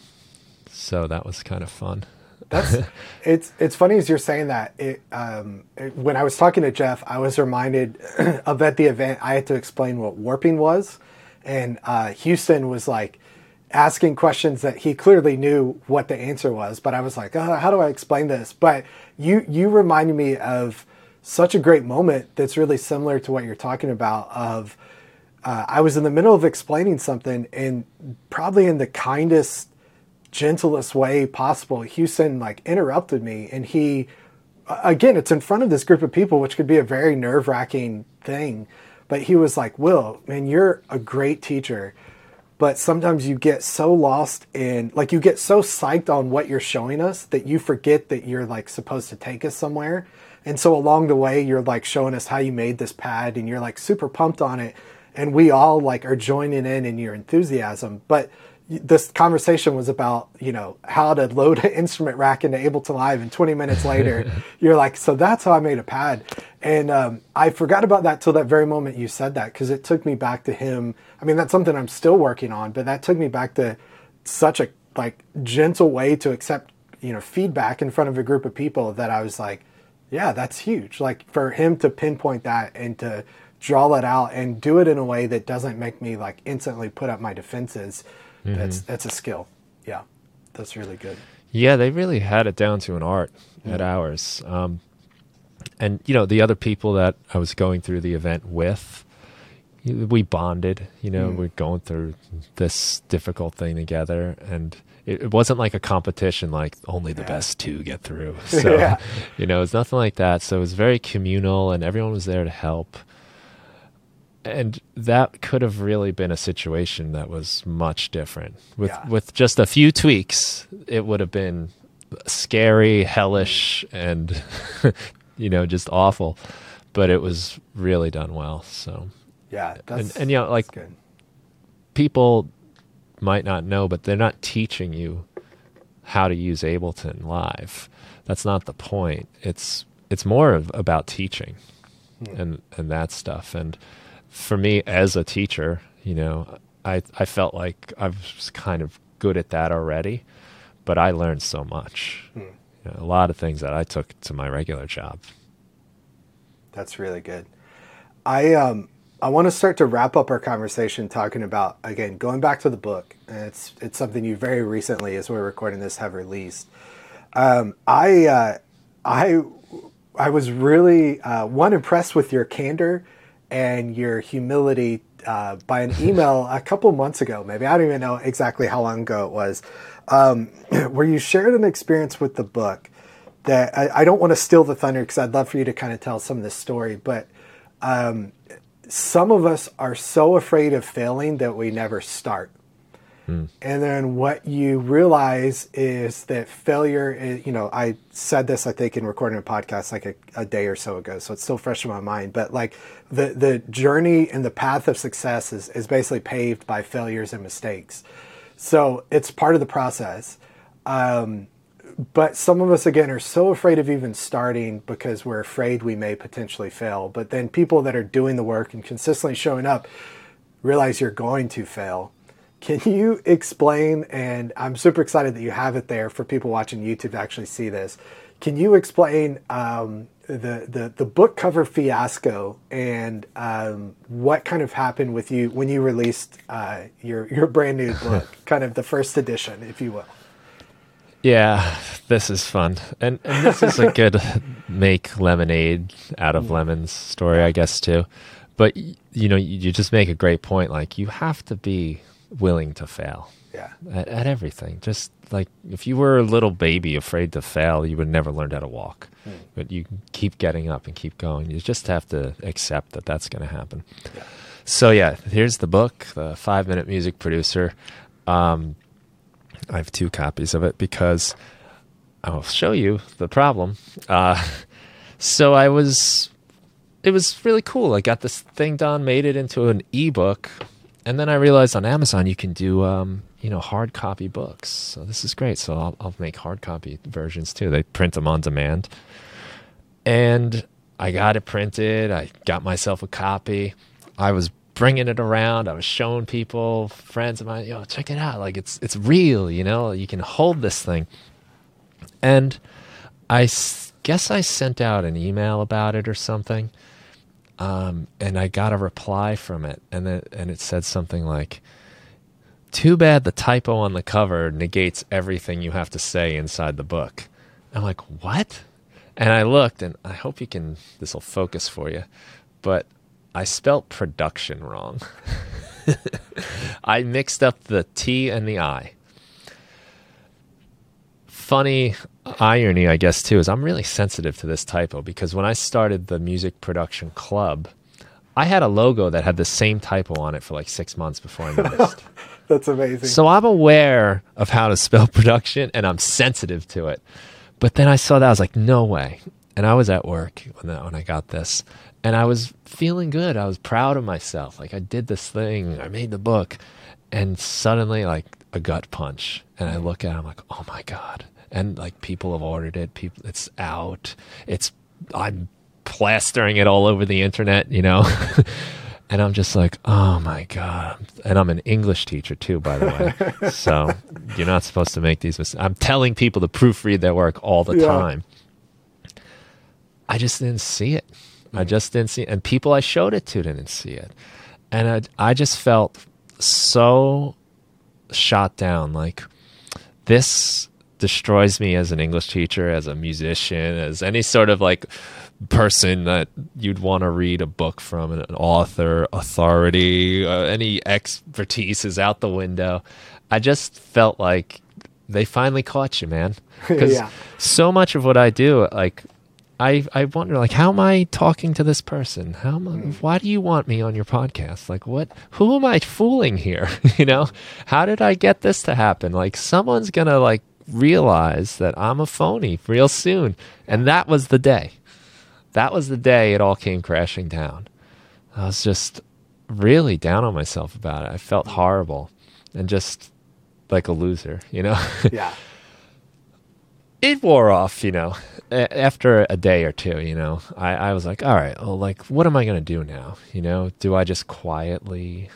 so that was kind of fun That's it's it's funny as you're saying that. It, um, it, when I was talking to Jeff, I was reminded of at the event I had to explain what warping was, and uh, Huston was like asking questions that he clearly knew what the answer was, but I was like, oh, how do I explain this? But you you reminded me of such a great moment that's really similar to what you're talking about of uh, I was in the middle of explaining something and probably in the kindest gentlest way possible huston like interrupted me and he again it's in front of this group of people which could be a very nerve-wracking thing but he was like will man you're a great teacher but sometimes you get so lost in like you get so psyched on what you're showing us that you forget that you're like supposed to take us somewhere. And so along the way you're like showing us how you made this pad and you're like super pumped on it. And we all like are joining in in your enthusiasm. But this conversation was about you know how to load an instrument rack into ableton live and 20 minutes later you're like so that's how i made a pad. And um, i forgot about that till that very moment you said that because it took me back to him. I mean that's something i'm still working on but that took me back to such a like gentle way to accept you know feedback in front of a group of people that i was like yeah that's huge. Like for him to pinpoint that and to draw it out and do it in a way that doesn't make me like instantly put up my defenses that's mm-hmm. that's a skill. Yeah that's really good. Yeah they really had it down to an art at mm-hmm. ours. Um, and you know the other people that i was going through the event with we bonded you know mm-hmm. we're going through this difficult thing together. And it, it wasn't like a competition like only the Yeah. best two get through. So Yeah. you know it's nothing like that. So it was very communal and everyone was there to help and that could have really been a situation that was much different. With Yeah. with just a few tweaks it would have been scary hellish and you know just awful. But it was really done well so. Yeah that's and, and you know like people might not know but they're not teaching you how to use ableton live. That's not the point. It's it's more of, about teaching and and that stuff. And for me as a teacher you know i i felt like i was kind of good at that already but i learned so much you know, a lot of things that i took to my regular job That's really good. I um I want to start to wrap up our conversation talking about again going back to the book. And it's it's something you very recently, as we're recording this, have released. Um, I uh, I I was really uh, one impressed with your candor and your humility uh, by an email a couple months ago. Maybe I don't even know exactly how long ago it was, um, where you shared an experience with the book that I, I don't want to steal the thunder because I'd love for you to kind of tell some of this story, but um, some of us are so afraid of failing that we never start. And then what you realize is that failure, is, you know, I said this, I think, in recording a podcast like a, a, day or so ago, so it's still fresh in my mind. But like the, the journey and the path of success is, is basically paved by failures and mistakes. So it's part of the process. Um, but some of us, again, are so afraid of even starting because we're afraid we may potentially fail. But then people that are doing the work and consistently showing up realize you're going to fail can you explain? And I'm super excited that you have it there for people watching YouTube to actually see this. Can you explain um, the, the the book cover fiasco and um, what kind of happened with you when you released uh, your your brand new book, kind of the first edition, if you will? Yeah, this is fun, and and this is a good make lemonade out of lemons story, I guess too. But you know, you just make a great point. Like you have to be willing to fail. Yeah. At, at, everything. Just like if you were a little baby afraid to fail, you would never learn how to walk. Mm. But you keep getting up and keep going. You just have to accept that that's going to happen. Yeah. So, yeah, here's the book, The Five Minute Music Producer. Um, I have two copies of it because I'll show you the problem. Uh, so, I was, it was really cool. I got this thing done, made it into an ebook and then I realized on Amazon you can do um, you know hard copy books. So this is great. So I'll, I'll make hard copy versions too. They print them on demand, and I got it printed. I got myself a copy. I was bringing it around. I was showing people, friends of mine, yo, check it out. Like it's it's real. You know, you can hold this thing. And I guess I sent out an email about it or something um, and I got a reply from it, and it, and it said something like, "Too bad the typo on the cover negates everything you have to say inside the book." I'm like, "What?" And I looked, and I hope you can. This will focus for you, but I spelt production wrong. I mixed up the T and the I. Funny irony, I guess, too, is I'm really sensitive to this typo because when I started the music production club, I had a logo that had the same typo on it for like six months before I noticed. That's amazing. So I'm aware of how to spell production and I'm sensitive to it. But then I saw that, I was like, no way. And I was at work when, that, when I got this. And I was feeling good. I was proud of myself. Like, I did this thing, I made the book. And suddenly, like, a gut punch. And I look at it, I'm like, oh my God and like people have ordered it. People, it's out. It's I'm plastering it all over the internet, you know. and I'm just like, oh my god! And I'm an English teacher too, by the way. so you're not supposed to make these mistakes. I'm telling people to proofread their work all the yeah. time. I just didn't see it. I mm. just didn't see it. And people I showed it to didn't see it. And I, I just felt so shot down. Like, this destroys me as an English teacher, as a musician, as any sort of like person that you'd want to read a book from an author, authority, uh, any expertise is out the window. I just felt like they finally caught you, man. Because yeah. so much of what I do, like, I I wonder, like, how am I talking to this person? How am I, mm. why do you want me on your podcast? Like, what? Who am I fooling here? you know, how did I get this to happen? Like, someone's gonna like realize that I'm a phony real soon. And that was the day. That was the day it all came crashing down. I was just really down on myself about it. I felt horrible and just like a loser, you know? Yeah. it wore off, you know, after a day or two, you know, I, I was like, all right, well, like, what am I going to do now? You know, do I just quietly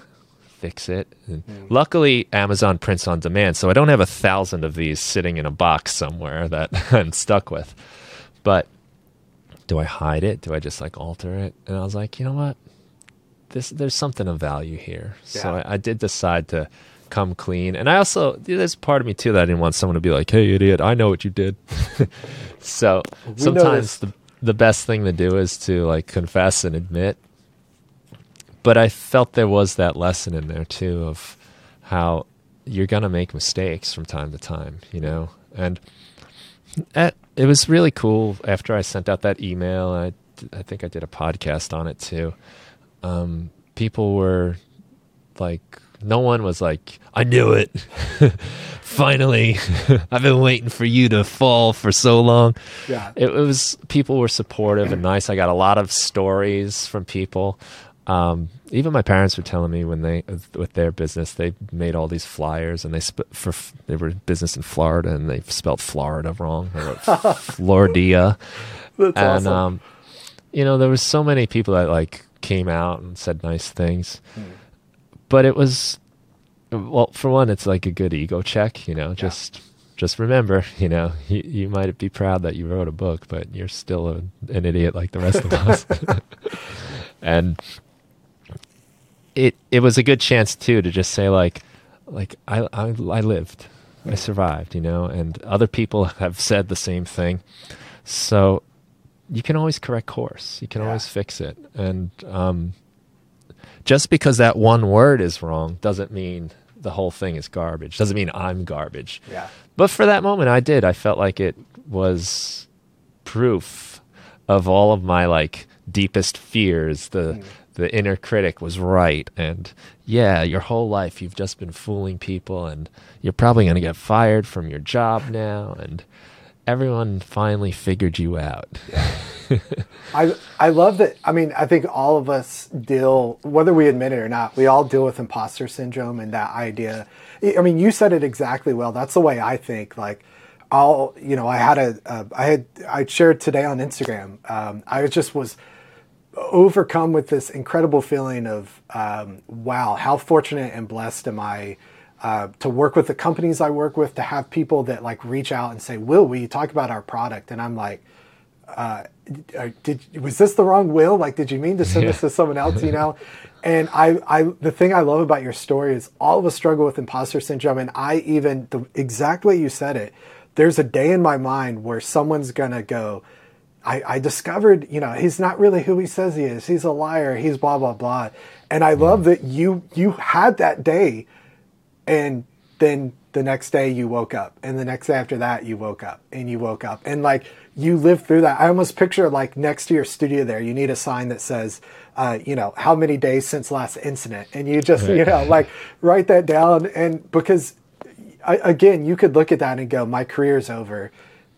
fix it. Mm. Luckily, Amazon prints on demand, so I don't have a thousand of these sitting in a box somewhere that I'm stuck with. But do I hide it? Do I just like alter it? And I was like, you know what? This there's something of value here. Yeah. So I, I did decide to come clean. And I also there's part of me too that I didn't want someone to be like, "Hey, idiot, I know what you did." so we sometimes the the best thing to do is to like confess and admit but I felt there was that lesson in there too of how you're gonna make mistakes from time to time, you know, and it, it was really cool. After I sent out that email, I I think I did a podcast on it too. Um, people were like, no one was like, I knew it. Finally, I've been waiting for you to fall for so long. Yeah. It, it, was people were supportive and nice. I got a lot of stories from people. Um, even my parents were telling me when they with their business they made all these flyers and they sp- for they were business in Florida and they spelled Florida wrong. Florida. That's and awesome. um, you know there was so many people that like came out and said nice things, Hmm. but it was well for one it's like a good ego check. You know, just just remember, you know, you, you might be proud that you wrote a book, but you're still a, an idiot like the rest of us. and it it was a good chance too to just say like like I I, I lived, I survived, you know, and other people have said the same thing. So you can always correct course. You can Yeah. always fix it. And um, just because that one word is wrong doesn't mean the whole thing is garbage. Doesn't mean I'm garbage. Yeah. But for that moment, I did. I felt like it was proof of all of my like deepest fears. The the inner critic was right, and yeah, your whole life you've just been fooling people, and you're probably going to get fired from your job now, and everyone finally figured you out. I I love that. I mean, I think all of us deal, whether we admit it or not, we all deal with imposter syndrome and that idea. I mean, you said it exactly well. That's the way I think. Like, I'll, you know, I had a, uh, I had, I shared today on Instagram. Um, I just was overcome with this incredible feeling of, um, wow, how fortunate and blessed am I. Uh, to work with the companies I work with, to have people that like reach out and say, "Will, will you talk about our product?" And I'm like, uh, did was this the wrong will? Like, did you mean to send this to someone else? You know, and I, I, the thing I love about your story is all of us struggle with imposter syndrome, and I even the exact way you said it. There's a day in my mind where someone's gonna go. I, I discovered, you know, he's not really who he says he is. He's a liar. He's blah blah blah. And I love that you you had that day, and then the next day you woke up and the next day after that you woke up and you woke up. And like you lived through that. I almost picture like next to your studio there you need a sign that says uh, you know how many days since last incident? And you just you know like write that down. And because I, again you could look at that and go my career's over.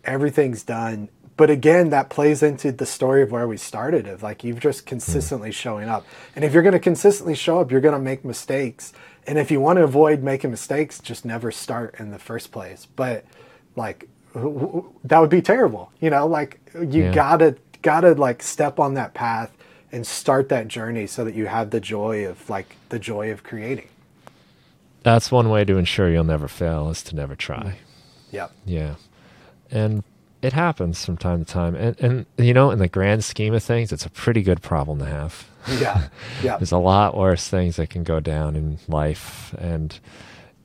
Everything's done but again that plays into the story of where we started of like you've just hmm. consistently showing up. And if you're going to consistently show up you're going to make mistakes. And if you want to avoid making mistakes just never start in the first place. But like that would be terrible you know? Like you Yeah. gotta gotta like step on that path and start that journey so that you have the joy of like the joy of creating. That's one way to ensure you'll never fail is to never try. Mm-hmm. yep. Yeah. And it happens from time to time. And, and, you know, in the grand scheme of things, it's a pretty good problem to have. yeah yeah There's a lot worse things that can go down in life. And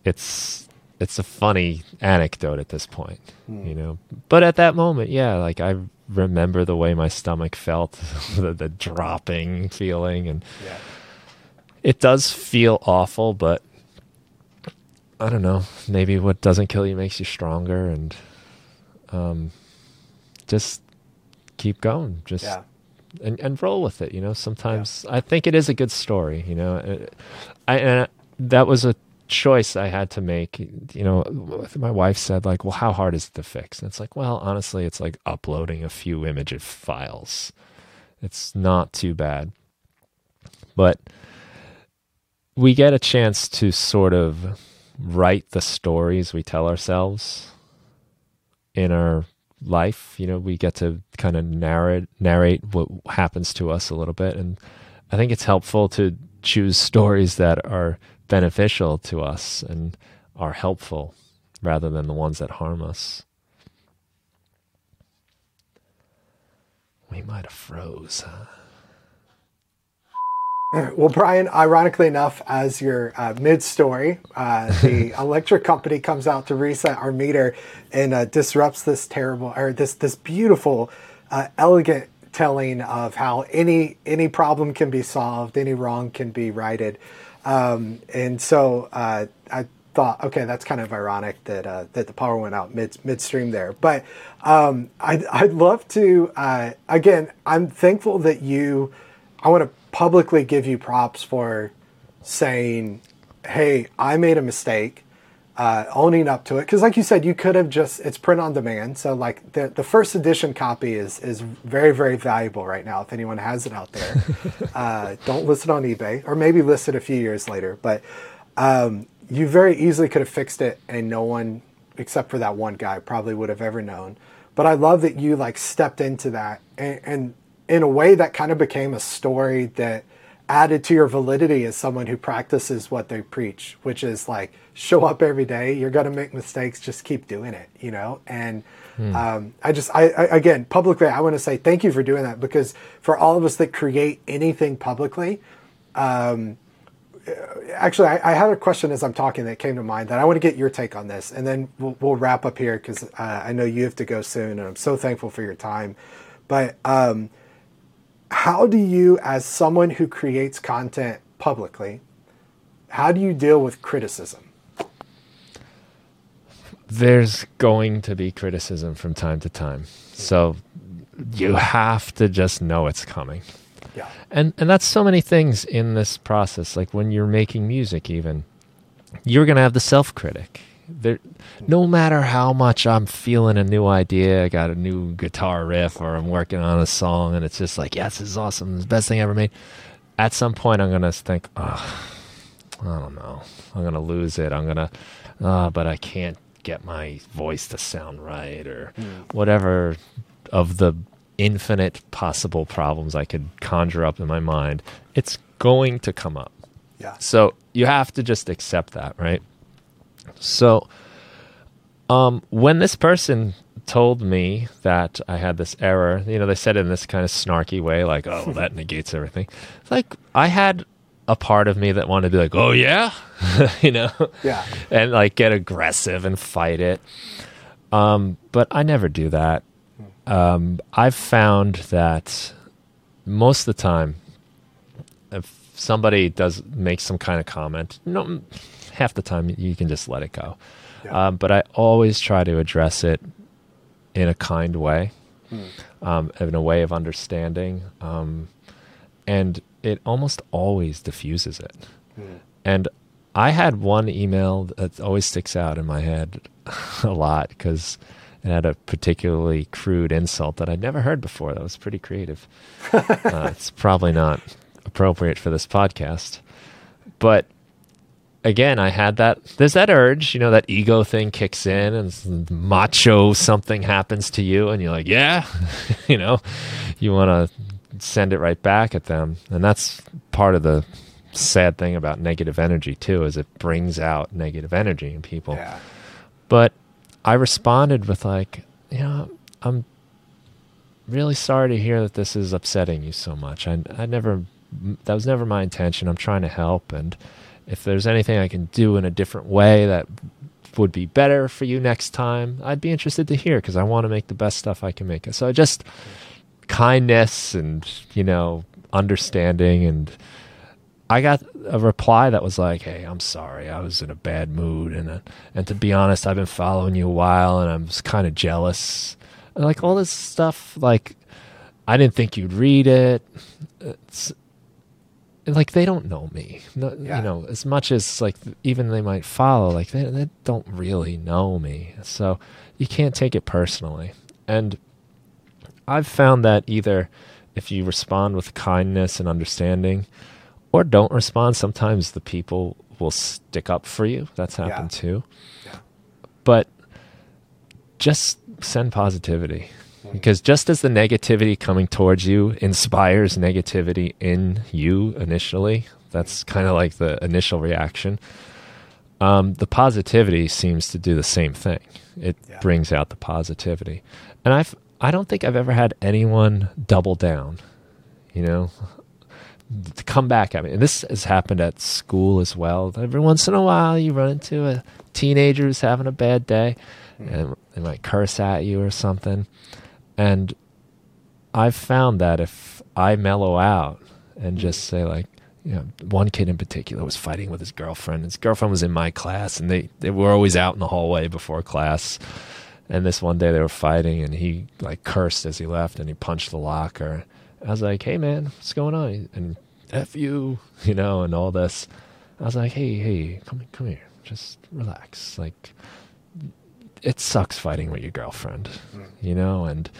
it's, it's a funny anecdote at this point, you know. But at that moment, yeah, like I remember the way my stomach felt, the, the dropping feeling. And yeah it does feel awful, but I don't know. Maybe what doesn't kill you makes you stronger, and um, just keep going. Just yeah and, and roll with it. You know, sometimes I think it is a good story. You know, Uh, I and that was a choice I had to make. You know, my wife said like, "Well, how hard is it to fix?" And it's like, well, honestly, it's like uploading a few image files. It's not too bad, but we get a chance to sort of write the stories we tell ourselves in our life. You know, we get to kind of narrate narrate what happens to us a little bit, and I think it's helpful to choose stories that are beneficial to us and are helpful rather than the ones that harm us. We might have froze. Huh? Well, Brian, ironically enough, as your uh, mid story, uh, the electric company comes out to reset our meter and uh, disrupts this terrible or this this beautiful, uh, elegant telling of how any any problem can be solved, any wrong can be righted, um, and so uh, I thought, okay, that's kind of ironic that uh, that the power went out mid midstream there. But um, I'd, I'd love to. Uh, again, I'm thankful that you. I want to publicly give you props for saying, "Hey, I made a mistake." Uh, owning up to it. Because like you said you could have just it's print on demand. So like the, the first edition copy is is very very valuable right now if anyone has it out there. Uh, don't list it on ebay or maybe list it a few years later. But um, you very easily could have fixed it and no one except for that one guy probably would have ever known. But i love that you like stepped into that. And, and in a way that kind of became a story that added to your validity as someone who practices what they preach which is like show up every day you're going to make mistakes just keep doing it you know and hmm. um, i just I, I again publicly i want to say thank you for doing that because for all of us that create anything publicly um, actually, I, I, had a question as I'm talking that came to mind that I want to get your take on this, and then we'll, we'll wrap up here because uh, I know you have to go soon, and I'm so thankful for your time. But um, how do you, as someone who creates content publicly, how do you deal with criticism? There's going to be criticism from time to time, so you have to just know it's coming. Yeah. And and that's so many things in this process. Like when you're making music, even you're gonna have the self critic. There, no matter how much I'm feeling a new idea, I got a new guitar riff, or I'm working on a song, and it's just like, yes, this is awesome, this is the best thing I ever made. At some point, I'm gonna think, oh, I don't know, I'm gonna lose it. I'm gonna, uh, but I can't get my voice to sound right, or mm. whatever of the infinite possible problems I could conjure up in my mind, it's going to come up. Yeah. So you have to just accept that, right? So um, when this person told me that I had this error, you know, they said it in this kind of snarky way, like, oh, that negates everything. It's like I had a part of me that wanted to be like, oh, yeah, you know? Yeah. And like get aggressive and fight it. Um, but I never do that um, I've found that most of the time, if somebody does make some kind of comment, no, half the time you can just let it go. Yeah. Um, but I always try to address it in a kind way, hmm. um, in a way of understanding, um, and it almost always diffuses it. Hmm. And I had one email that always sticks out in my head a lot because it had a particularly crude insult that I'd never heard before. That was pretty creative. uh, it's probably not appropriate for this podcast, but again, I had that. There's that urge, you know, that ego thing kicks in, and macho something happens to you, and you're like, yeah, you know, you want to send it right back at them, and that's part of the sad thing about negative energy too, is it brings out negative energy in people. Yeah. But I responded with like, you know, I'm really sorry to hear that this is upsetting you so much. I I never that was never my intention. I'm trying to help and if there's anything I can do in a different way that would be better for you next time, I'd be interested to hear because I want to make the best stuff I can make. So just kindness and, you know, understanding and I got a reply that was like, "Hey, I'm sorry. I was in a bad mood, and uh, and to be honest, I've been following you a while, and I'm kind of jealous, and like all this stuff. Like, I didn't think you'd read it. It's like they don't know me, no, yeah. you know, as much as like even they might follow. Like they they don't really know me, so you can't take it personally. And I've found that either if you respond with kindness and understanding or don't respond. Sometimes the people will stick up for you. That's happened yeah. too. Yeah. But just send positivity. Because just as the negativity coming towards you inspires negativity in you initially, that's kind of like the initial reaction. Um, the positivity seems to do the same thing. It yeah. brings out the positivity, and I've I don't think I've ever had anyone double down. You know, to come back at me. And this has happened at school as well. Every once in a while, you run into a teenager who's having a bad day, mm. and they might curse at you or something. And I've found that if I mellow out and just say like, you know, one kid in particular was fighting with his girlfriend. His girlfriend was in my class, and they they were always out in the hallway before class. And this one day they were fighting, and he like cursed as he left, and he punched the locker. I was like, "Hey man, what's going on?" And f you, you know, and all this. I was like, "Hey, hey, come come here, just relax." Like, it sucks fighting with your girlfriend, you know, and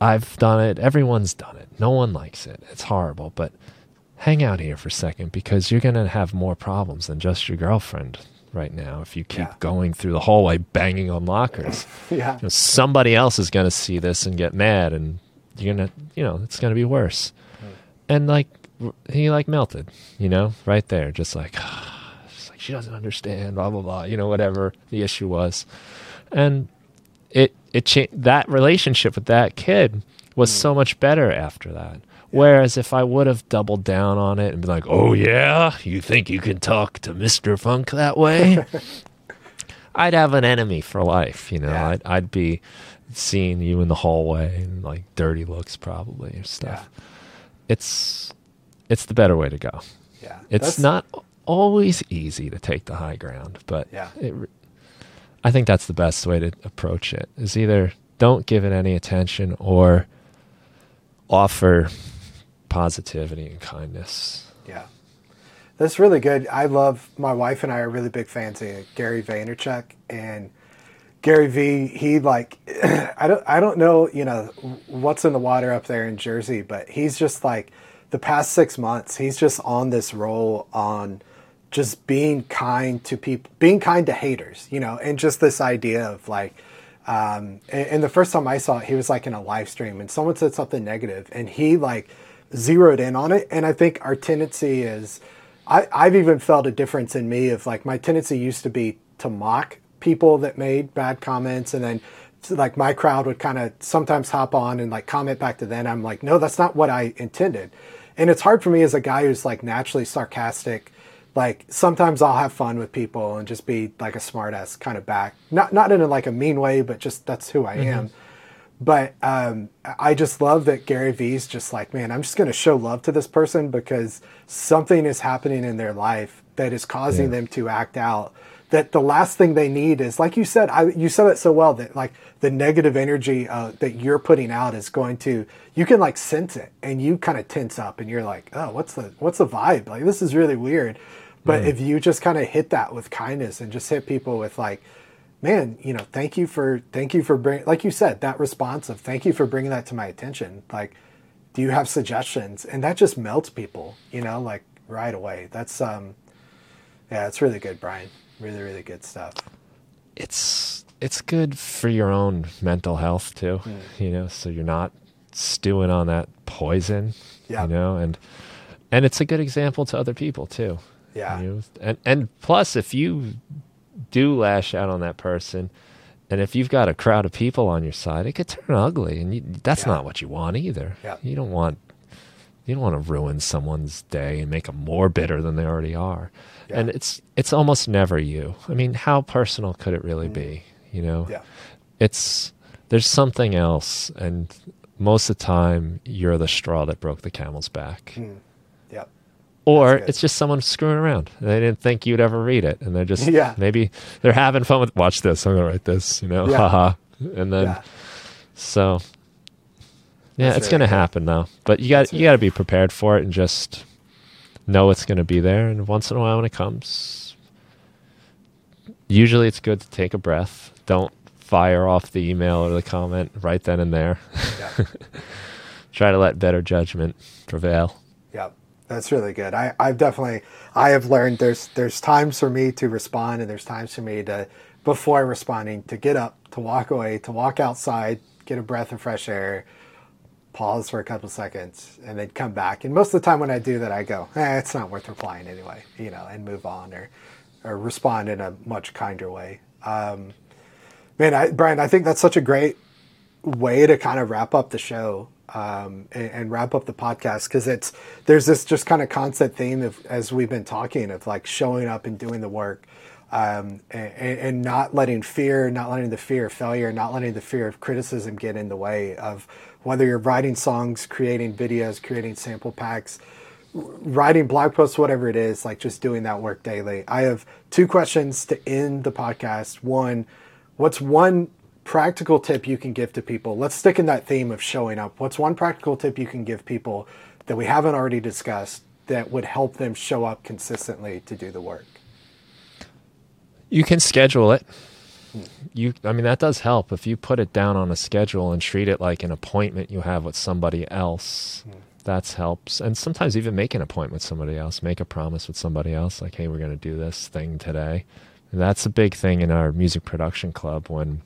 I've done it. Everyone's done it. No one likes it. It's horrible, but hang out here for a second because you're going to have more problems than just your girlfriend right now if you keep yeah. going through the hallway banging on lockers. yeah. You know, somebody else is going to see this and get mad and you're going to, you know, it's going to be worse. Mm. And like he like melted, you know, right there just like just like she doesn't understand blah blah blah, you know, whatever the issue was. And it it changed that relationship with that kid was mm. so much better after that. Whereas if I would have doubled down on it and been like, "Oh yeah, you think you can talk to Mister Funk that way?" I'd have an enemy for life. You know, yeah. I'd, I'd be seeing you in the hallway and like dirty looks probably or stuff. Yeah. It's it's the better way to go. Yeah, it's not always easy to take the high ground, but yeah, it, I think that's the best way to approach it. Is either don't give it any attention or offer positivity and kindness. Yeah. That's really good. I love my wife and I are really big fans of Gary Vaynerchuk and Gary V. He like I don't I don't know you know what's in the water up there in Jersey, but he's just like the past six months he's just on this roll on just being kind to people, being kind to haters, you know, and just this idea of like um, and, and, the first time I saw it, he was like in a live stream and someone said something negative and he like zeroed in on it. And I think our tendency is, I, I've even felt a difference in me of like my tendency used to be to mock people that made bad comments and then like my crowd would kind of sometimes hop on and like comment back to them. I'm like, no, that's not what I intended. And it's hard for me as a guy who's like naturally sarcastic like sometimes I'll have fun with people and just be like a smartass kind of back. Not not in a, like a mean way, but just that's who I mm-hmm. am. But um, I just love that Gary Vee's just like, man, I'm just going to show love to this person because something is happening in their life that is causing yeah. them to act out. That the last thing they need is, like you said, I, you said it so well that like the negative energy uh, that you're putting out is going to, you can like sense it and you kind of tense up and you're like, oh, what's the what's the vibe? Like this is really weird but mm. if you just kind of hit that with kindness and just hit people with like, man, you know, thank you for thank you for bringing, like you said, that response of thank you for bringing that to my attention. Like, do you have suggestions? And that just melts people, you know, like right away. That's um, yeah, it's really good, Brian. Really, really good stuff. It's it's good for your own mental health too, mm. you know, so you're not stewing on that poison, yeah. you know, and and it's a good example to other people too. Yeah. You know? And and plus, if you do lash out on that person, and if you've got a crowd of people on your side, it could turn ugly, and you, that's yeah. not what you want either. Yeah. You don't want you don't want to ruin someone's day and make them more bitter than they already are. Yeah. And it's it's almost never you. I mean, how personal could it really mm. be? You know, yeah. it's there's something else, and most of the time, you're the straw that broke the camel's back. Mm or it's just someone screwing around. They didn't think you'd ever read it, and they're just yeah. maybe they're having fun with. Watch this. I'm gonna write this. You know, yeah. haha. And then yeah. so yeah, That's it's gonna cool. happen though. But you got you got to be prepared for it and just know it's gonna be there. And once in a while, when it comes, usually it's good to take a breath. Don't fire off the email or the comment right then and there. Yeah. Try to let better judgment prevail. That's really good. I, I've definitely I have learned there's there's times for me to respond and there's times for me to before responding to get up, to walk away, to walk outside, get a breath of fresh air, pause for a couple seconds, and then come back. And most of the time when I do that I go, eh, it's not worth replying anyway, you know, and move on or or respond in a much kinder way. Um, man, I, Brian, I think that's such a great way to kind of wrap up the show um, and, and, wrap up the podcast because it's there's this just kind of constant theme of as we've been talking of like showing up and doing the work um, and, and, not letting fear, not letting the fear of failure, not letting the fear of criticism get in the way of whether you're writing songs, creating videos, creating sample packs, writing blog posts, whatever it is, like just doing that work daily. I have two questions to end the podcast. One, what's one practical tip you can give to people? Let's stick in that theme of showing up. What's one practical tip you can give people that we haven't already discussed that would help them show up consistently to do the work? You can schedule it. You, I mean, that does help if you put it down on a schedule and treat it like an appointment you have with somebody else. Mm that helps. And sometimes even make an appointment with somebody else, make a promise with somebody else, like, hey, we're going to do this thing today. And that's a big thing in our music production club when,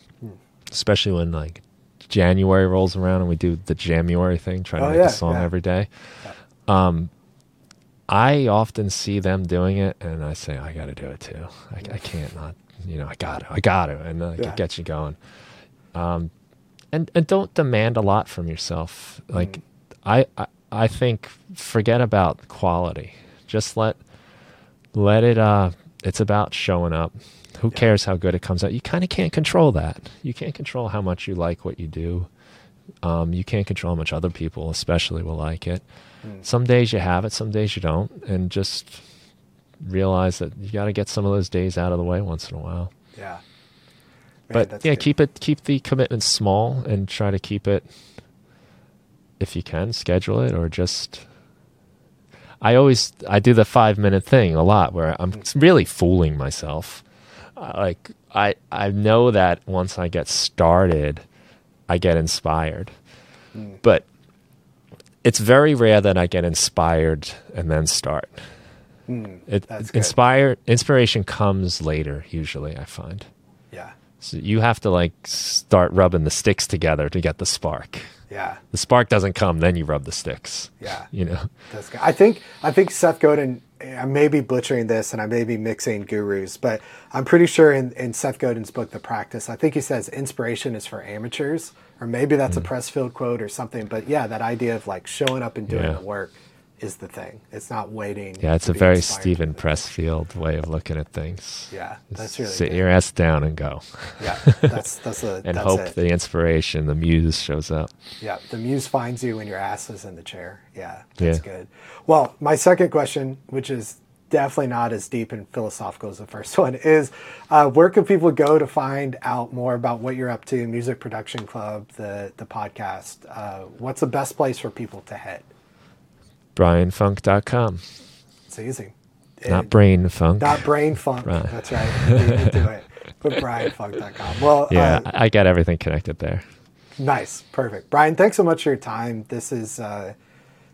especially when like January rolls around and we do the January thing, trying to oh, make yeah, a song yeah. every day. Yeah. Um, I often see them doing it, and I say, I got to do it too. I, I, can't not, you know, I got to, I got to, and uh, it gets you going. Um, and and don't demand a lot from yourself. Like, mm. I, I I think forget about quality. Just let let it uh it's about showing up. Who cares how good it comes out? You kind of can't control that. You can't control how much you like what you do. Um, you can't control how much other people, especially, will like it. Mm. Some days you have it, some days you don't, and just realize that you got to get some of those days out of the way once in a while. Yeah. Man, but yeah, good. keep it keep the commitment small and try to keep it if you can schedule it or just I always I do the 5 minute thing a lot where I'm really fooling myself. Like I I know that once I get started I get inspired. Mm. But it's very rare that I get inspired and then start. Mm, it, inspired inspiration comes later usually I find. Yeah. So you have to like start rubbing the sticks together to get the spark. Yeah. The spark doesn't come, then you rub the sticks. Yeah. You know. That's good. I think I think Seth Godin I may be butchering this and I may be mixing gurus, but I'm pretty sure in, in Seth Godin's book, The Practice, I think he says inspiration is for amateurs, or maybe that's mm. a Pressfield quote or something. But yeah, that idea of like showing up and doing yeah. the work is the thing. It's not waiting. Yeah, it's a very Steven Pressfield way of looking at things. Yeah, that's really sit good. your ass down and go. Yeah, that's that's a and that's hope it. the inspiration, the muse shows up. Yeah, the muse finds you when your ass is in the chair. Yeah, that's yeah. good. Well, my second question, which is definitely not as deep and philosophical as the first one, is uh, where can people go to find out more about what you're up to, Music Production Club, the the podcast? Uh, what's the best place for people to head? brianfunk.com. It's easy. Not brain funk. Not brain funk. Right. That's right. do it. But brianfunk.com. Well, yeah, uh, I got everything connected there. Nice. Perfect. Brian, thanks so much for your time. This is, uh,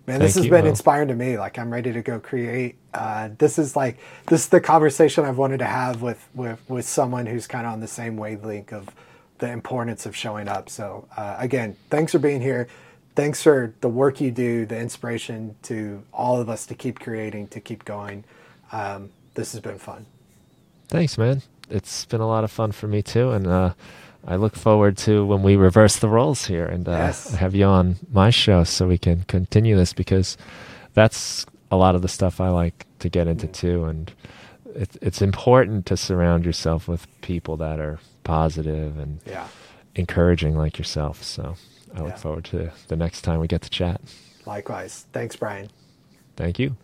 man, this Thank has you, been Will. inspiring to me. Like, I'm ready to go create. Uh, this is like, this is the conversation I've wanted to have with, with, with someone who's kind of on the same wavelength of the importance of showing up. So, uh, again, thanks for being here thanks for the work you do, the inspiration to all of us to keep creating, to keep going. Um, this has been fun. Thanks, man. It's been a lot of fun for me too, and uh, I look forward to when we reverse the roles here and uh, yes. have you on my show so we can continue this because that's a lot of the stuff I like to get into too, and it, it's important to surround yourself with people that are positive and yeah. encouraging like yourself. So. I look forward to the next time we get to chat. Likewise. Thanks, Brian. Thank you.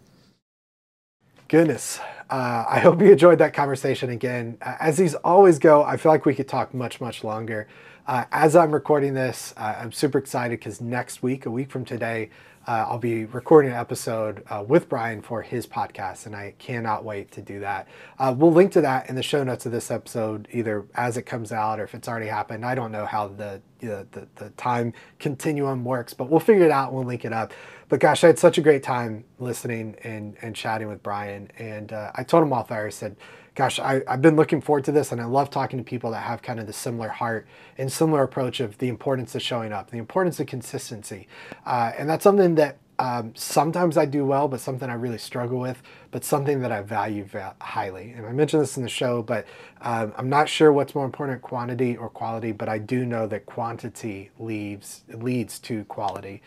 Goodness. Uh, I hope you enjoyed that conversation again. As these always go, I feel like we could talk much, much longer. Uh, as I'm recording this, uh, I'm super excited because next week, a week from today, uh, I'll be recording an episode uh, with Brian for his podcast, and I cannot wait to do that. Uh, we'll link to that in the show notes of this episode, either as it comes out or if it's already happened. I don't know how the the, the, the time continuum works, but we'll figure it out. And we'll link it up. But gosh, I had such a great time listening and, and chatting with Brian. And uh, I told him off air, I said, gosh, I, I've been looking forward to this and I love talking to people that have kind of the similar heart and similar approach of the importance of showing up, the importance of consistency. Uh, and that's something that um, sometimes I do well, but something I really struggle with, but something that I value va- highly. And I mentioned this in the show, but um, I'm not sure what's more important, quantity or quality, but I do know that quantity leaves, leads to quality.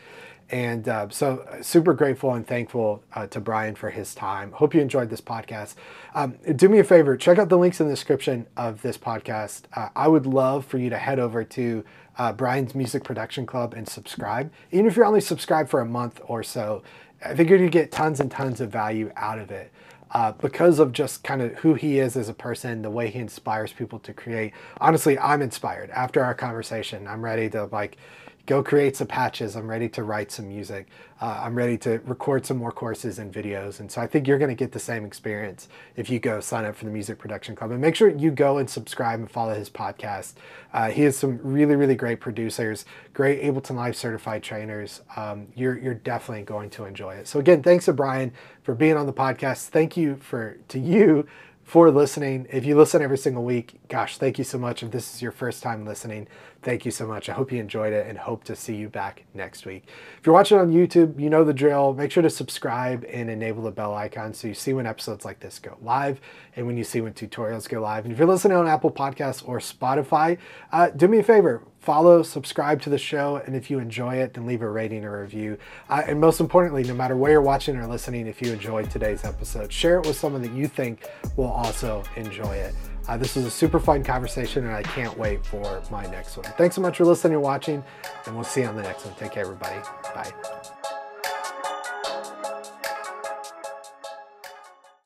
And uh, so, uh, super grateful and thankful uh, to Brian for his time. Hope you enjoyed this podcast. Um, do me a favor, check out the links in the description of this podcast. Uh, I would love for you to head over to uh, Brian's Music Production Club and subscribe. Even if you're only subscribed for a month or so, I think you're going to get tons and tons of value out of it. Uh, because of just kind of who he is as a person, the way he inspires people to create. Honestly, I'm inspired after our conversation. I'm ready to like go create some patches. I'm ready to write some music. Uh, I'm ready to record some more courses and videos. And so I think you're going to get the same experience if you go sign up for the Music Production Club. And make sure you go and subscribe and follow his podcast. Uh, he has some really, really great producers, great Ableton Live certified trainers. Um, you're, you're definitely going to enjoy it. So again, thanks to Brian for being on the podcast. Thank you for to you for listening. If you listen every single week, gosh, thank you so much. If this is your first time listening, thank you so much. I hope you enjoyed it and hope to see you back next week. If you're watching on YouTube, you know the drill. Make sure to subscribe and enable the bell icon so you see when episodes like this go live and when you see when tutorials go live. And if you're listening on Apple Podcasts or Spotify, uh, do me a favor, follow, subscribe to the show, and if you enjoy it, then leave a rating or review. Uh, and most importantly, no matter where you're watching or listening, if you enjoyed today's episode, share it with someone that you think will also enjoy it. Uh, this was a super fun conversation, and I can't wait for my next one. Thanks so much for listening and watching, and we'll see you on the next one. Take care, everybody. Bye.